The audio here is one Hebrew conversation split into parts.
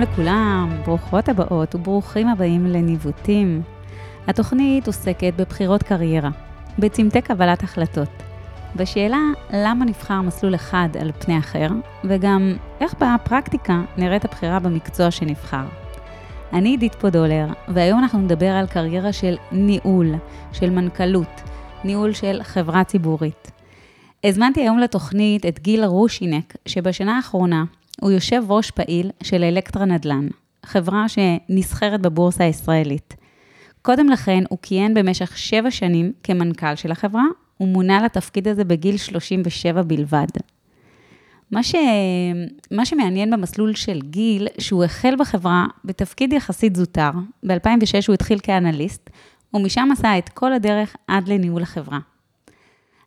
לכולם, ברוכות הבאות וברוכים הבאים לניווטים. התוכנית עוסקת בבחירות קריירה, בצמתי קבלת החלטות, בשאלה למה נבחר מסלול אחד על פני אחר, וגם איך בפרקטיקה נראית הבחירה במקצוע שנבחר. אני עידית פודולר, והיום אנחנו נדבר על קריירה של ניהול, של מנכ"לות, ניהול של חברה ציבורית. הזמנתי היום לתוכנית את גיל רושינק, שבשנה האחרונה הוא יושב ראש פעיל של אלקטרה נדל"ן, חברה שנסחרת בבורסה הישראלית. קודם לכן, הוא כיהן במשך שבע שנים כמנכ"ל של החברה, ומונה לתפקיד הזה בגיל 37 בלבד. מה, ש... מה שמעניין במסלול של גיל, שהוא החל בחברה בתפקיד יחסית זוטר, ב-2006 הוא התחיל כאנליסט, ומשם עשה את כל הדרך עד לניהול החברה.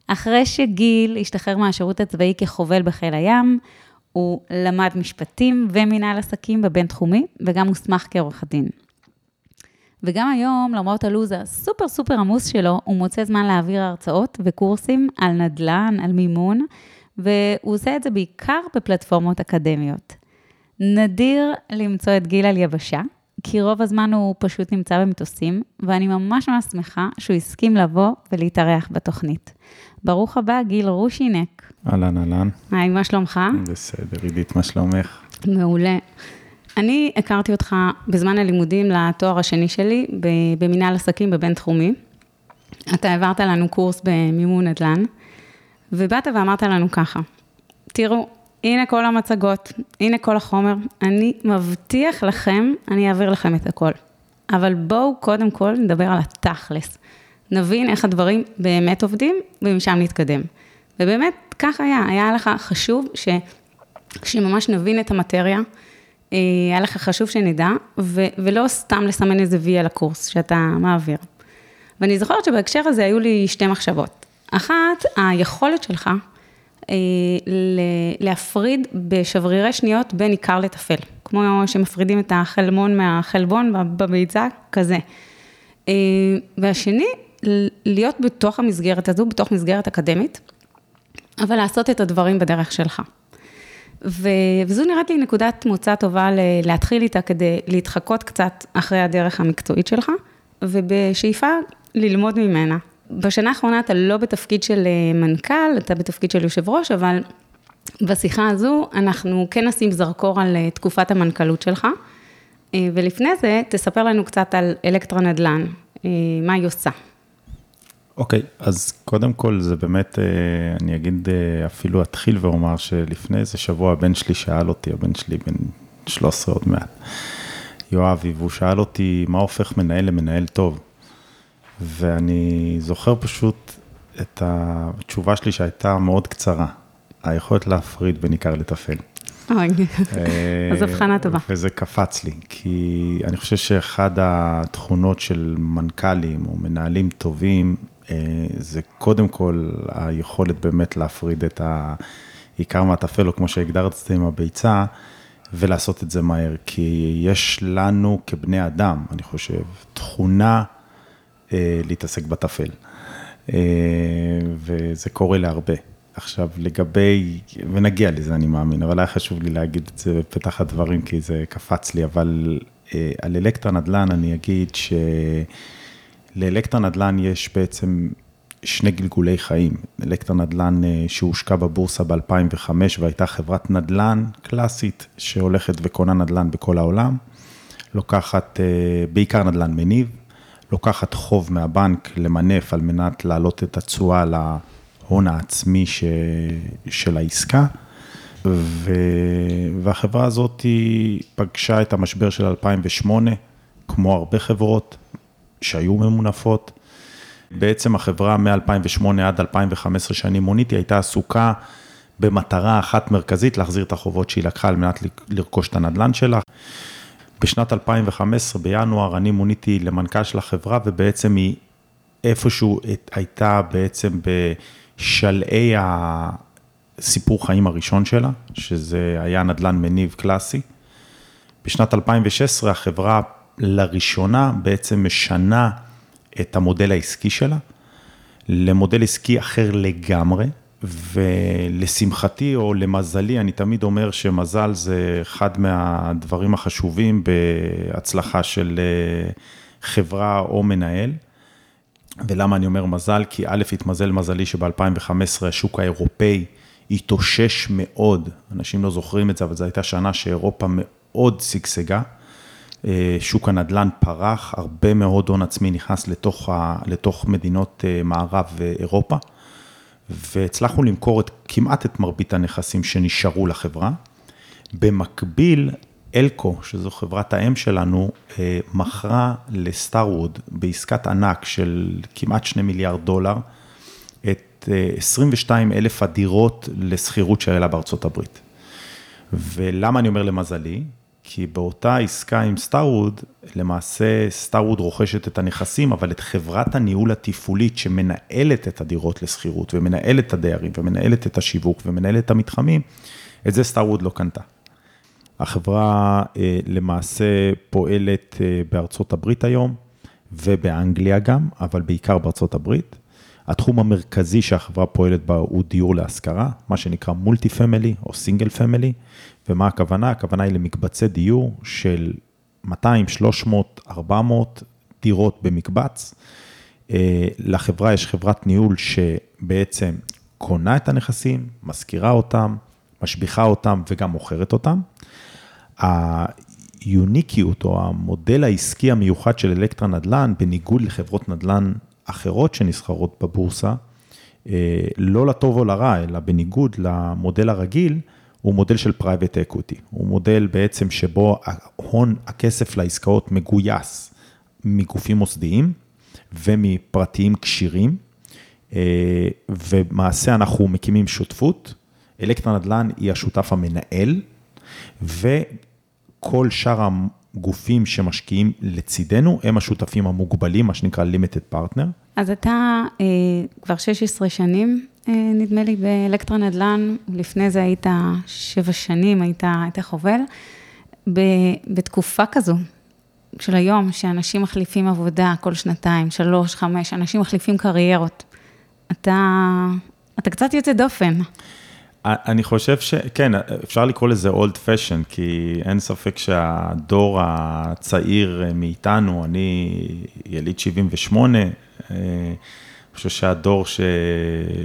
אחרי שגיל השתחרר מהשירות הצבאי כחובל בחיל הים, הוא למד משפטים ומנהל עסקים בבינתחומי, וגם הוסמך כעורך דין. וגם היום, למרות הלו"ז הסופר סופר עמוס שלו, הוא מוצא זמן להעביר הרצאות וקורסים על נדל"ן, על מימון, והוא עושה את זה בעיקר בפלטפורמות אקדמיות. נדיר למצוא את גיל על יבשה, כי רוב הזמן הוא פשוט נמצא במטוסים, ואני ממש ממש שמחה שהוא הסכים לבוא ולהתארח בתוכנית. ברוך הבא, גיל רושינק. אהלן, אהלן. היי, מה שלומך? בסדר, עידית, מה שלומך? מעולה. אני הכרתי אותך בזמן הלימודים לתואר השני שלי במנהל עסקים בבינתחומי. אתה העברת לנו קורס במימון נדל"ן, ובאת ואמרת לנו ככה, תראו, הנה כל המצגות, הנה כל החומר, אני מבטיח לכם, אני אעביר לכם את הכל. אבל בואו קודם כל נדבר על התכלס. נבין איך הדברים באמת עובדים, ומשם נתקדם. ובאמת, כך היה, היה לך חשוב ש... שממש נבין את המטריה, אה, היה לך חשוב שנדע, ו... ולא סתם לסמן איזה וי על הקורס שאתה מעביר. ואני זוכרת שבהקשר הזה היו לי שתי מחשבות. אחת, היכולת שלך להפריד בשברירי שניות בין עיקר לטפל, כמו שמפרידים את החלמון מהחלבון בביצה, כזה. אה, והשני, להיות בתוך המסגרת הזו, בתוך מסגרת אקדמית, אבל לעשות את הדברים בדרך שלך. וזו נראית לי נקודת מוצא טובה להתחיל איתה כדי להתחקות קצת אחרי הדרך המקצועית שלך, ובשאיפה ללמוד ממנה. בשנה האחרונה אתה לא בתפקיד של אה, מנכ"ל, אתה בתפקיד של יושב ראש, אבל בשיחה הזו אנחנו כן נשים זרקור על אה, תקופת המנכ"לות שלך, אה, ולפני זה תספר לנו קצת על אלקטרה נדל"ן, מה היא עושה. אוקיי, okay, אז קודם כל זה באמת, אני אגיד, אפילו אתחיל ואומר שלפני איזה שבוע הבן שלי שאל אותי, הבן שלי בן 13 עוד מעט, יואבי, והוא שאל אותי, מה הופך מנהל למנהל טוב? ואני זוכר פשוט את התשובה שלי שהייתה מאוד קצרה, היכולת להפריד בין עיקר לטפל. אוי, אז הבחנה טובה. וזה קפץ לי, כי אני חושב שאחד התכונות של מנכ"לים או מנהלים טובים, אה, זה קודם כל היכולת באמת להפריד את העיקר מהטפל, או כמו שהגדרת את זה עם הביצה, ולעשות את זה מהר, כי יש לנו כבני אדם, אני חושב, תכונה אה, להתעסק בטפל. אה, וזה קורה להרבה. עכשיו, לגבי, ונגיע לזה, אני מאמין, אבל היה חשוב לי להגיד את זה בפתח הדברים, כי זה קפץ לי, אבל אה, על אלקטרה נדל"ן אני אגיד שלאלקטרה נדל"ן יש בעצם שני גלגולי חיים. אלקטרה נדל"ן שהושקע בבורסה ב-2005 והייתה חברת נדל"ן קלאסית שהולכת וקונה נדל"ן בכל העולם, לוקחת בעיקר נדל"ן מניב, לוקחת חוב מהבנק למנף על מנת להעלות את התשואה להון העצמי ש... של העסקה. ו... והחברה הזאת היא פגשה את המשבר של 2008, כמו הרבה חברות שהיו ממונפות. בעצם החברה מ-2008 עד 2015 שאני מוניתי הייתה עסוקה במטרה אחת מרכזית, להחזיר את החובות שהיא לקחה על מנת לרכוש את הנדל"ן שלה. בשנת 2015, בינואר, אני מוניתי למנכ"ל של החברה, ובעצם היא איפשהו הייתה בעצם בשלהי הסיפור חיים הראשון שלה, שזה היה נדל"ן מניב קלאסי. בשנת 2016 החברה לראשונה בעצם משנה את המודל העסקי שלה למודל עסקי אחר לגמרי, ולשמחתי או למזלי, אני תמיד אומר שמזל זה אחד מהדברים החשובים בהצלחה של אה, חברה או מנהל. ולמה אני אומר מזל? כי א', התמזל מזלי שב-2015 השוק האירופאי התאושש מאוד, אנשים לא זוכרים את זה, אבל זו הייתה שנה שאירופה מאוד שגשגה. אה, שוק הנדל"ן פרח, הרבה מאוד הון עצמי נכנס לתוך, ה, לתוך מדינות אה, מערב ואירופה, והצלחנו למכור את, כמעט את מרבית הנכסים שנשארו לחברה. במקביל, אלקו, שזו חברת האם שלנו, אה, מכרה לסטארווד בעסקת ענק של כמעט שני מיליארד דולר, את 22 אלף הדירות לשכירות שהיה לה בארצות הברית. ולמה אני אומר למזלי? כי באותה עסקה עם סטארווד, למעשה סטארווד רוכשת את הנכסים, אבל את חברת הניהול התפעולית שמנהלת את הדירות לשכירות, ומנהלת את הדיירים, ומנהלת את השיווק, ומנהלת את המתחמים, את זה סטארווד לא קנתה. החברה אה, למעשה פועלת אה, בארצות הברית היום, ובאנגליה גם, אבל בעיקר בארצות הברית. התחום המרכזי שהחברה פועלת בה הוא דיור להשכרה, מה שנקרא multi family או single family, ומה הכוונה? הכוונה היא למקבצי דיור של 200, 300, 400 דירות במקבץ. אה, לחברה יש חברת ניהול שבעצם קונה את הנכסים, משכירה אותם, משביחה אותם וגם מוכרת אותם. היוניקיות או המודל העסקי המיוחד של אלקטרה נדל"ן, בניגוד לחברות נדל"ן אחרות שנסחרות בבורסה, אה, לא לטוב או לרע, אלא בניגוד למודל הרגיל, הוא מודל של private equity. הוא מודל בעצם שבו ההון, הכסף לעסקאות מגויס מגופים מוסדיים ומפרטיים כשירים, אה, ומעשה אנחנו מקימים שותפות. אלקטרה נדל"ן היא השותף המנהל, וכל שאר הגופים שמשקיעים לצידנו הם השותפים המוגבלים, מה שנקרא limited partner. אז אתה אה, כבר 16 שנים אה, נדמה לי, באלקטרה נדל"ן, לפני זה היית שבע שנים, היית, היית חובל. בתקופה כזו של היום, שאנשים מחליפים עבודה כל שנתיים, שלוש, חמש, אנשים מחליפים קריירות, אתה, אתה קצת יוצא דופן. אני חושב שכן, אפשר לקרוא לזה אולד פשן, כי אין ספק שהדור הצעיר מאיתנו, אני יליד 78, אני חושב שהדור ש...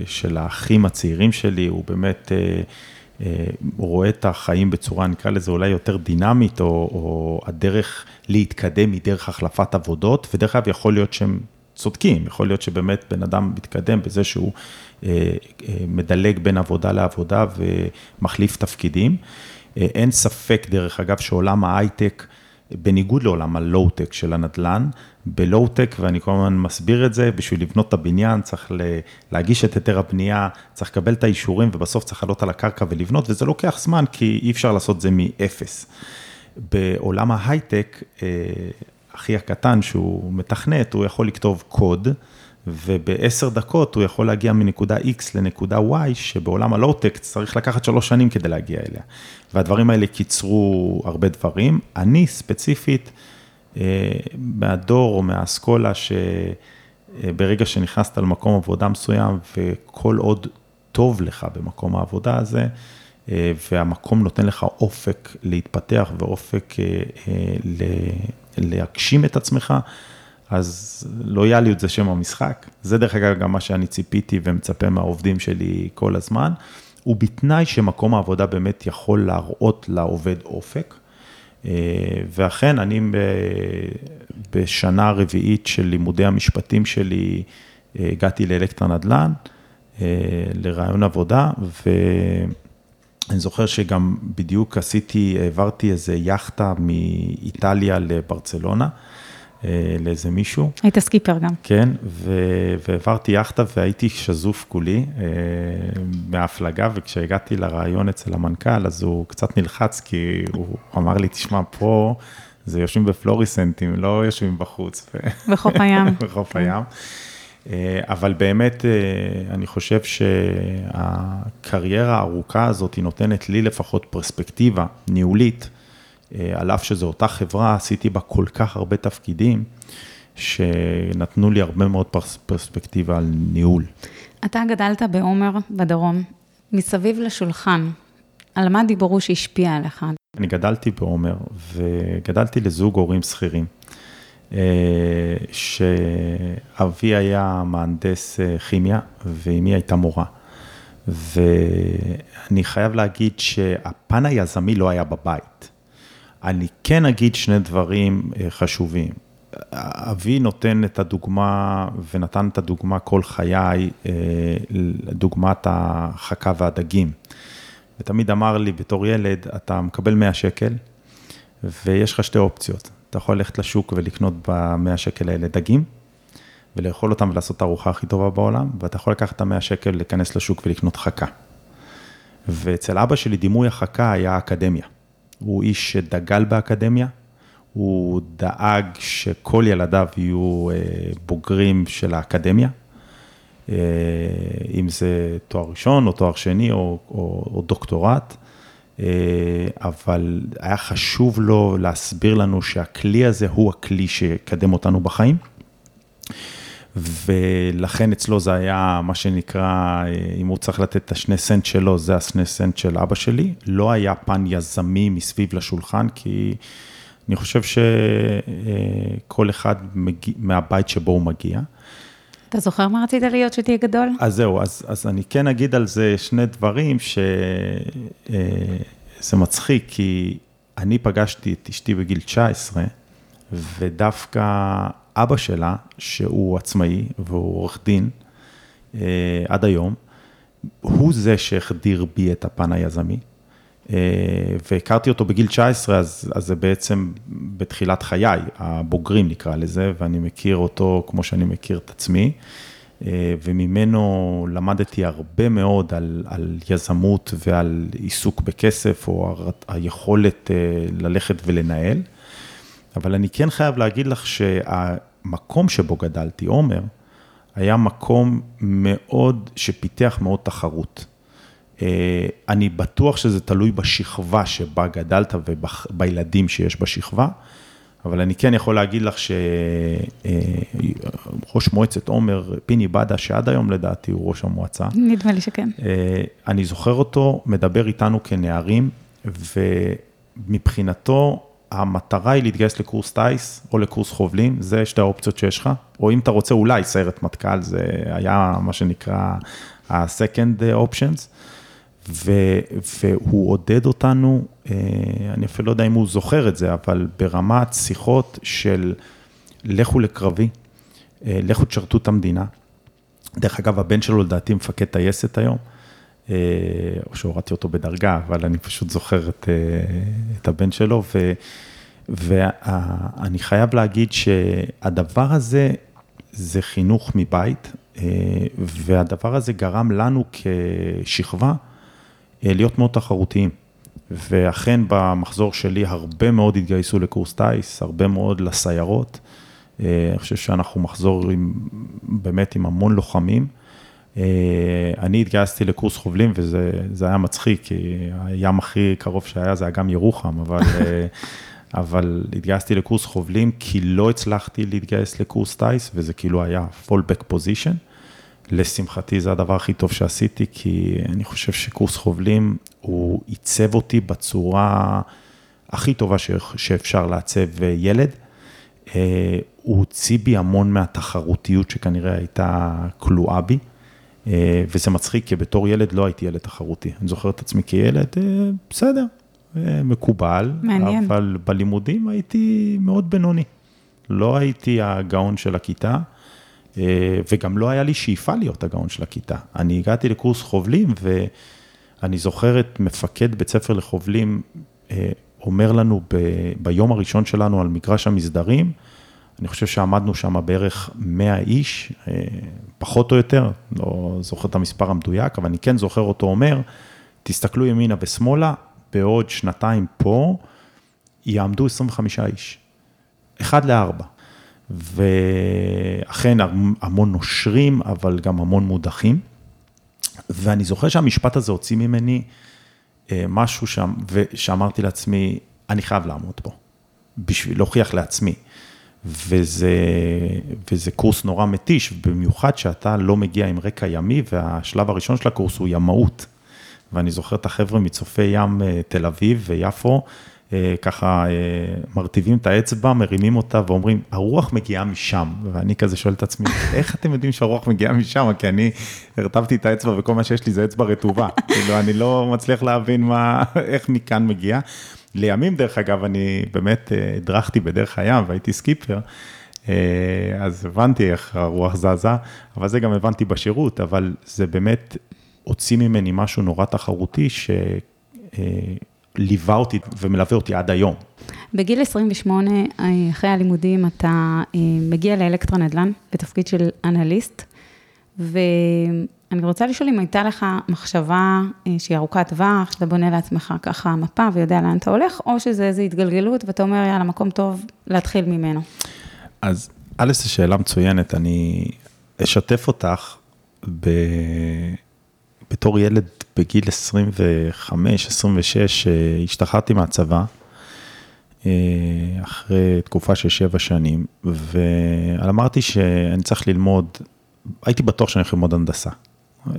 של האחים הצעירים שלי, הוא באמת, אה, אה, הוא רואה את החיים בצורה, נקרא לזה אולי יותר דינמית, או, או הדרך להתקדם היא דרך החלפת עבודות, ודרך אגב, יכול להיות שהם צודקים, יכול להיות שבאמת בן אדם מתקדם בזה שהוא אה, מדלג בין עבודה לעבודה ומחליף תפקידים. אין ספק, דרך אגב, שעולם ההייטק, בניגוד לעולם הלואו-טק של הנדל"ן, בלואו-טק, ואני כל הזמן מסביר את זה, בשביל לבנות את הבניין צריך להגיש את היתר הבנייה, צריך לקבל את האישורים, ובסוף צריך לעלות על הקרקע ולבנות, וזה לוקח זמן, כי אי אפשר לעשות זה מאפס. בעולם ההייטק, אה, אחי הקטן שהוא מתכנת, הוא יכול לכתוב קוד, ובעשר דקות הוא יכול להגיע מנקודה X לנקודה Y, שבעולם הלואו-טק צריך לקחת שלוש שנים כדי להגיע אליה. והדברים האלה קיצרו הרבה דברים. אני ספציפית, אה, מהדור או מהאסכולה, שברגע שנכנסת למקום עבודה מסוים, וכל עוד טוב לך במקום העבודה הזה, אה, והמקום נותן לך אופק להתפתח ואופק אה, להגשים את עצמך, אז לויאליות זה שם המשחק. זה דרך אגב גם מה שאני ציפיתי ומצפה מהעובדים שלי כל הזמן. ובתנאי שמקום העבודה באמת יכול להראות לעובד אופק. אה, ואכן, אני בשנה הרביעית של לימודי המשפטים שלי, אה, הגעתי לאלקטרה נדל"ן, אה, לרעיון עבודה, ואני זוכר שגם בדיוק עשיתי, העברתי איזה יאכטה מאיטליה לברצלונה. אה, לאיזה מישהו. היית סקיפר גם. כן, והעברתי יאכטה והייתי שזוף כולי אה, מההפלגה, וכשהגעתי לראיון אצל המנכ"ל, אז הוא קצת נלחץ, כי הוא אמר לי, תשמע, פה זה יושבים בפלוריסנטים, לא יושבים בחוץ. בחוף הים. בחוף הים. אה, אבל באמת, אני חושב שהקריירה הארוכה הזאת, היא נותנת לי לפחות פרספקטיבה ניהולית. אה, על אף שזו אותה חברה, עשיתי בה כל כך הרבה תפקידים, שנתנו לי הרבה מאוד פרס, פרספקטיבה על ניהול. אתה גדלת בעומר בדרום, מסביב לשולחן. על מה דיברו שהשפיע עליך? אני גדלתי בעומר, וגדלתי לזוג הורים שכירים. אה, שאבי היה מהנדס אה, כימיה, ואימי הייתה מורה. ואני חייב להגיד שהפן היזמי לא היה בבית. אני כן אגיד שני דברים אה, חשובים. אבי נותן את הדוגמה, ונתן את הדוגמה כל חיי, דוגמת החכה והדגים. ותמיד אמר לי בתור ילד, אתה מקבל 100 שקל, ויש לך שתי אופציות. אתה יכול ללכת לשוק ולקנות ב-100 שקל האלה דגים, ולאכול אותם ולעשות את הארוחה הכי טובה בעולם, ואתה יכול לקחת את ה-100 שקל, להיכנס לשוק ולקנות חכה. ואצל אבא שלי דימוי החכה היה אקדמיה. הוא איש שדגל באקדמיה, הוא דאג שכל ילדיו יהיו אה, בוגרים של האקדמיה, אה, אם זה תואר ראשון או תואר שני או, או, או דוקטורט. אה, אבל היה חשוב לו להסביר לנו שהכלי הזה הוא הכלי שיקדם אותנו בחיים. ולכן אצלו זה היה מה שנקרא, אה, אם הוא צריך לתת את השני סנט שלו, זה השני סנט של אבא שלי. לא היה פן יזמי מסביב לשולחן, כי אני חושב שכל אחד מגיע, מהבית שבו הוא מגיע. אתה זוכר מה רצית להיות שתהיה גדול? אז זהו, אז, אז אני כן אגיד על זה שני דברים שזה אה, מצחיק, כי אני פגשתי את אשתי בגיל 19, ודווקא אבא שלה, שהוא עצמאי והוא עורך דין אה, עד היום, הוא זה שהחדיר בי את הפן היזמי. אה, והכרתי אותו בגיל 19, אז, אז זה בעצם בתחילת חיי, הבוגרים נקרא לזה, ואני מכיר אותו כמו שאני מכיר את עצמי, אה, וממנו למדתי הרבה מאוד על, על יזמות ועל עיסוק בכסף, או היכולת אה, ללכת ולנהל. אבל אני כן חייב להגיד לך שהמקום שבו גדלתי, עומר, היה מקום מאוד, שפיתח מאוד תחרות. אה, אני בטוח שזה תלוי בשכבה שבה גדלת ובילדים שיש בשכבה, אבל אני כן יכול להגיד לך שראש אה, מועצת עומר, פיני בדה, שעד היום לדעתי הוא ראש המועצה. נדמה לי שכן. אה, אני זוכר אותו מדבר איתנו כנערים, ומבחינתו המטרה היא להתגייס לקורס טיס או לקורס חובלים, זה שתי האופציות שיש לך, או אם אתה רוצה אולי סיירת מטכ"ל, זה היה מה שנקרא ה-second options. ו, והוא עודד אותנו, אה, אני אפילו לא יודע אם הוא זוכר את זה, אבל ברמת שיחות של לכו לקרבי, אה, לכו תשרתו את המדינה. דרך אגב, הבן שלו לדעתי מפקד טייסת היום, אה, או שהורדתי אותו בדרגה, אבל אני פשוט זוכר את, את הבן שלו, ו, ואני חייב להגיד שהדבר הזה, זה חינוך מבית, והדבר הזה גרם לנו כשכבה, להיות מאוד תחרותיים. ואכן במחזור שלי הרבה מאוד התגייסו לקורס טיס, הרבה מאוד לסיירות. אה, אני חושב שאנחנו מחזור עם, באמת עם המון לוחמים. אה, אני התגייסתי לקורס חובלים וזה היה מצחיק, כי הים הכי קרוב שהיה זה היה גם ירוחם, אבל, אבל התגייסתי לקורס חובלים כי לא הצלחתי להתגייס לקורס טיס, וזה כאילו היה fallback position. לשמחתי זה הדבר הכי טוב שעשיתי, כי אני חושב שקורס חובלים, הוא עיצב אותי בצורה הכי טובה שאפשר לעצב ילד. אה, הוא הוציא בי המון מהתחרותיות שכנראה הייתה כלואה בי, אה, וזה מצחיק, כי בתור ילד לא הייתי ילד תחרותי. אני זוכר את עצמי כילד, אה, בסדר, מקובל, מעניין. אבל בלימודים הייתי מאוד בינוני. לא הייתי הגאון של הכיתה. אה, וגם לא היה לי שאיפה להיות הגאון של הכיתה. אני הגעתי לקורס חובלים, ואני זוכר את מפקד בית ספר לחובלים, אה, אומר לנו ב, ביום הראשון שלנו על מגרש המסדרים, אני חושב שעמדנו שם בערך 100 איש, אה, פחות או יותר, לא זוכר את המספר המדויק, אבל אני כן זוכר אותו אומר, תסתכלו ימינה ושמאלה, בעוד שנתיים פה, יעמדו 25 איש, אחד לארבע. ואכן המון נושרים, אבל גם המון מודחים. ואני זוכר שהמשפט הזה הוציא ממני אה, משהו שם, ושאמרתי לעצמי, אני חייב לעמוד פה, בשביל להוכיח לעצמי. וזה, וזה קורס נורא מתיש, במיוחד שאתה לא מגיע עם רקע ימי, והשלב הראשון של הקורס הוא ימאות. ואני זוכר את החבר'ה מצופי ים אה, תל אביב ויפו, ככה אה, מרטיבים את האצבע, מרימים אותה ואומרים, הרוח מגיעה משם. ואני כזה שואל את עצמי, איך אתם יודעים שהרוח מגיעה משם? כי אני הרטבתי את האצבע וכל מה שיש לי זה אצבע רטובה. כאילו, אני לא מצליח להבין מה, איך מכאן מגיע. לימים, דרך אגב, אני באמת הדרכתי בדרך הים והייתי סקיפר. אז הבנתי איך הרוח זזה, אבל זה גם הבנתי בשירות, אבל זה באמת הוציא ממני משהו נורא תחרותי, שליווה אותי ומלווה אותי עד היום. בגיל 28, אחרי הלימודים, אתה אה, מגיע לאלקטרה נדל"ן בתפקיד של אנליסט, ואני רוצה לשאול אם הייתה לך מחשבה אה, שהיא ארוכת טווח, שאתה בונה לעצמך ככה מפה ויודע לאן אתה הולך, או שזה איזו התגלגלות ואתה אומר, יאללה, מקום טוב להתחיל ממנו. אז א', זו שאלה מצוינת, אני אשתף אותך ב... בתור ילד בגיל 25, 26, אה, השתחררתי מהצבא, אה, אחרי תקופה של שבע שנים, ואמרתי שאני צריך ללמוד, הייתי בטוח שאני הולך ללמוד הנדסה. אה,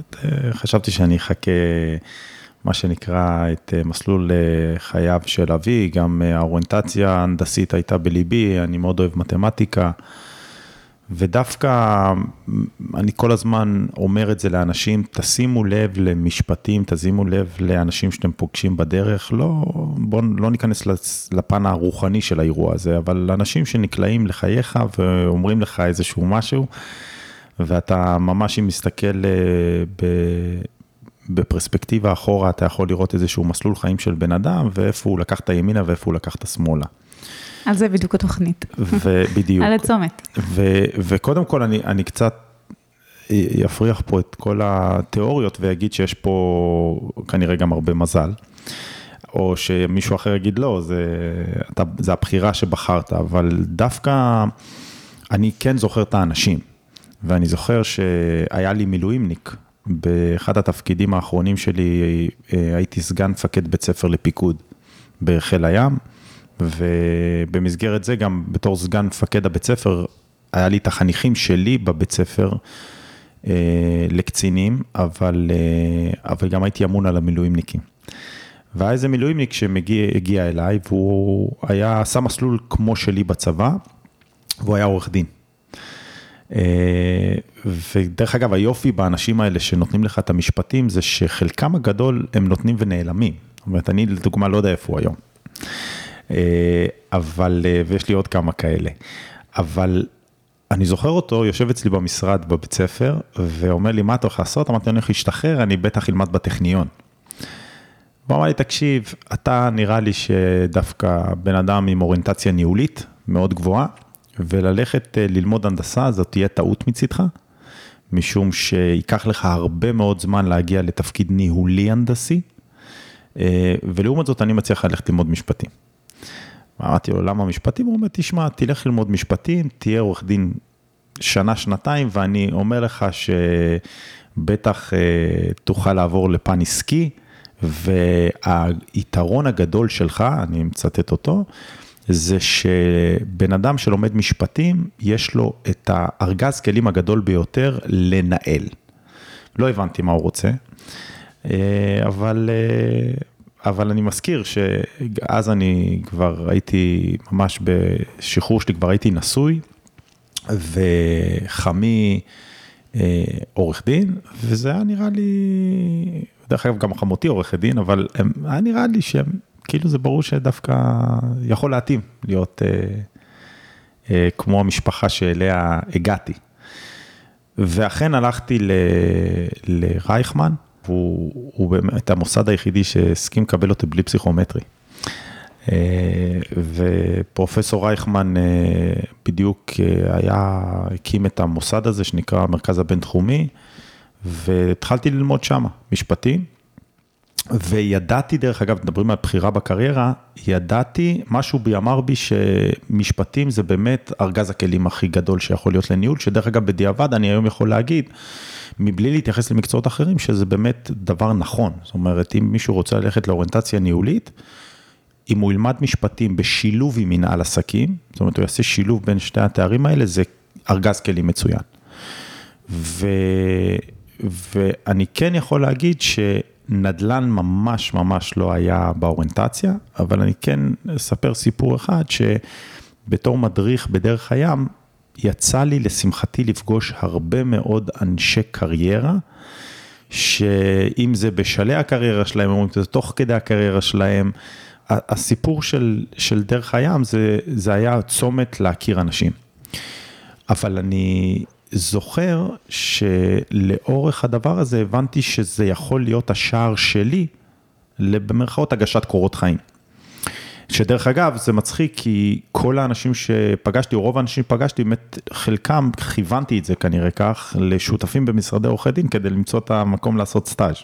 חשבתי שאני אחכה, מה שנקרא, את מסלול חייו של אבי, גם האוריינטציה ההנדסית הייתה בליבי, אני מאוד אוהב מתמטיקה. ודווקא אני כל הזמן אומר את זה לאנשים, תשימו לב למשפטים, תשימו לב לאנשים שאתם פוגשים בדרך, לא, בואו לא ניכנס לפן הרוחני של האירוע הזה, אבל אנשים שנקלעים לחייך ואומרים לך איזשהו משהו, ואתה ממש, אם מסתכל אה, ב... בפרספקטיבה אחורה, אתה יכול לראות איזשהו מסלול חיים של בן אדם, ואיפה הוא לקח את הימינה ואיפה הוא לקח את השמאלה. על זה בדיוק התוכנית. ובדיוק. על הצומת. ו, וקודם כל, אני, אני קצת יפריח פה את כל התיאוריות ויגיד שיש פה כנראה גם הרבה מזל. או שמישהו אחר יגיד לא, זה, אתה, זה הבחירה שבחרת, אבל דווקא אני כן זוכר את האנשים, ואני זוכר שהיה לי מילואימניק, באחד התפקידים האחרונים שלי אה, הייתי סגן מפקד בית ספר לפיקוד בחיל הים, ובמסגרת זה גם בתור סגן מפקד הבית ספר, היה לי את החניכים שלי בבית ספר אה, לקצינים, אבל, אה, אבל גם הייתי אמון על המילואימניקים. והיה איזה מילואימניק שהגיע אליי, והוא היה, עשה מסלול כמו שלי בצבא, והוא היה עורך דין. אה, ודרך אגב, היופי באנשים האלה שנותנים לך את המשפטים, זה שחלקם הגדול הם נותנים ונעלמים. זאת אומרת, אני לדוגמה לא יודע איפה הוא היום. אה, אבל, אה, ויש לי עוד כמה כאלה. אבל אני זוכר אותו, יושב אצלי במשרד בבית ספר, ואומר לי, מה אתה הולך לעשות? אמרתי, אני הולך להשתחרר, אני בטח אלמד בטכניון. הוא אמר לי, תקשיב, אתה נראה לי שדווקא בן אדם עם אוריינטציה ניהולית מאוד גבוהה, וללכת אה, ללמוד הנדסה, זאת תהיה טעות מצידך, משום שייקח לך הרבה מאוד זמן להגיע לתפקיד ניהולי הנדסי, ולעומת זאת אני מציע לך ללכת ללמוד משפטים. אמרתי לו, למה משפטים? הוא אומר, תשמע, תלך ללמוד משפטים, תהיה עורך דין שנה, שנתיים, ואני אומר לך שבטח אה, תוכל לעבור לפן עסקי, והיתרון הגדול שלך, אני מצטט אותו, זה שבן אדם שלומד משפטים, יש לו את הארגז כלים הגדול ביותר לנהל. לא הבנתי מה הוא רוצה, אה, אבל אה, אבל אני מזכיר שאז אני כבר הייתי, ממש בשחרור שלי כבר הייתי נשוי, וחמי אה, עורך דין, וזה היה נראה לי, דרך אגב גם חמותי עורכת דין, אבל הם, היה נראה לי שהם, כאילו זה ברור שדווקא יכול להתאים להיות אה, אה, כמו המשפחה שאליה הגעתי. ואכן הלכתי ל, לרייכמן, והוא הוא באמת המוסד היחידי שהסכים לקבל אותי בלי פסיכומטרי. אה, ופרופסור רייכמן אה, בדיוק אה, היה, הקים את המוסד הזה שנקרא המרכז הבינתחומי, והתחלתי ללמוד שם משפטים, וידעתי, דרך אגב, מדברים על בחירה בקריירה, ידעתי, משהו בי אמר בי שמשפטים זה באמת ארגז הכלים הכי גדול שיכול להיות לניהול, שדרך אגב, בדיעבד אני היום יכול להגיד, מבלי להתייחס למקצועות אחרים, שזה באמת דבר נכון. זאת אומרת, אם מישהו רוצה ללכת לאוריינטציה ניהולית, אם הוא ילמד משפטים בשילוב עם מנהל עסקים, זאת אומרת, הוא יעשה שילוב בין שתי התארים האלה, זה ארגז כלים מצוין. ו, ואני כן יכול להגיד שנדל"ן ממש ממש לא היה באוריינטציה, אבל אני כן אספר סיפור אחד, שבתור מדריך בדרך הים, יצא לי לשמחתי לפגוש הרבה מאוד אנשי קריירה, שאם זה בשלהי הקריירה שלהם, אומרים את זה תוך כדי הקריירה שלהם, הסיפור של, של דרך הים זה, זה היה צומת להכיר אנשים. אבל אני זוכר שלאורך הדבר הזה הבנתי שזה יכול להיות השער שלי, במרכאות הגשת קורות חיים. שדרך אגב, זה מצחיק כי כל האנשים שפגשתי, או רוב האנשים שפגשתי, באמת חלקם, כיוונתי את זה כנראה כך, לשותפים במשרדי עורכי דין כדי למצוא את המקום לעשות סטאז'.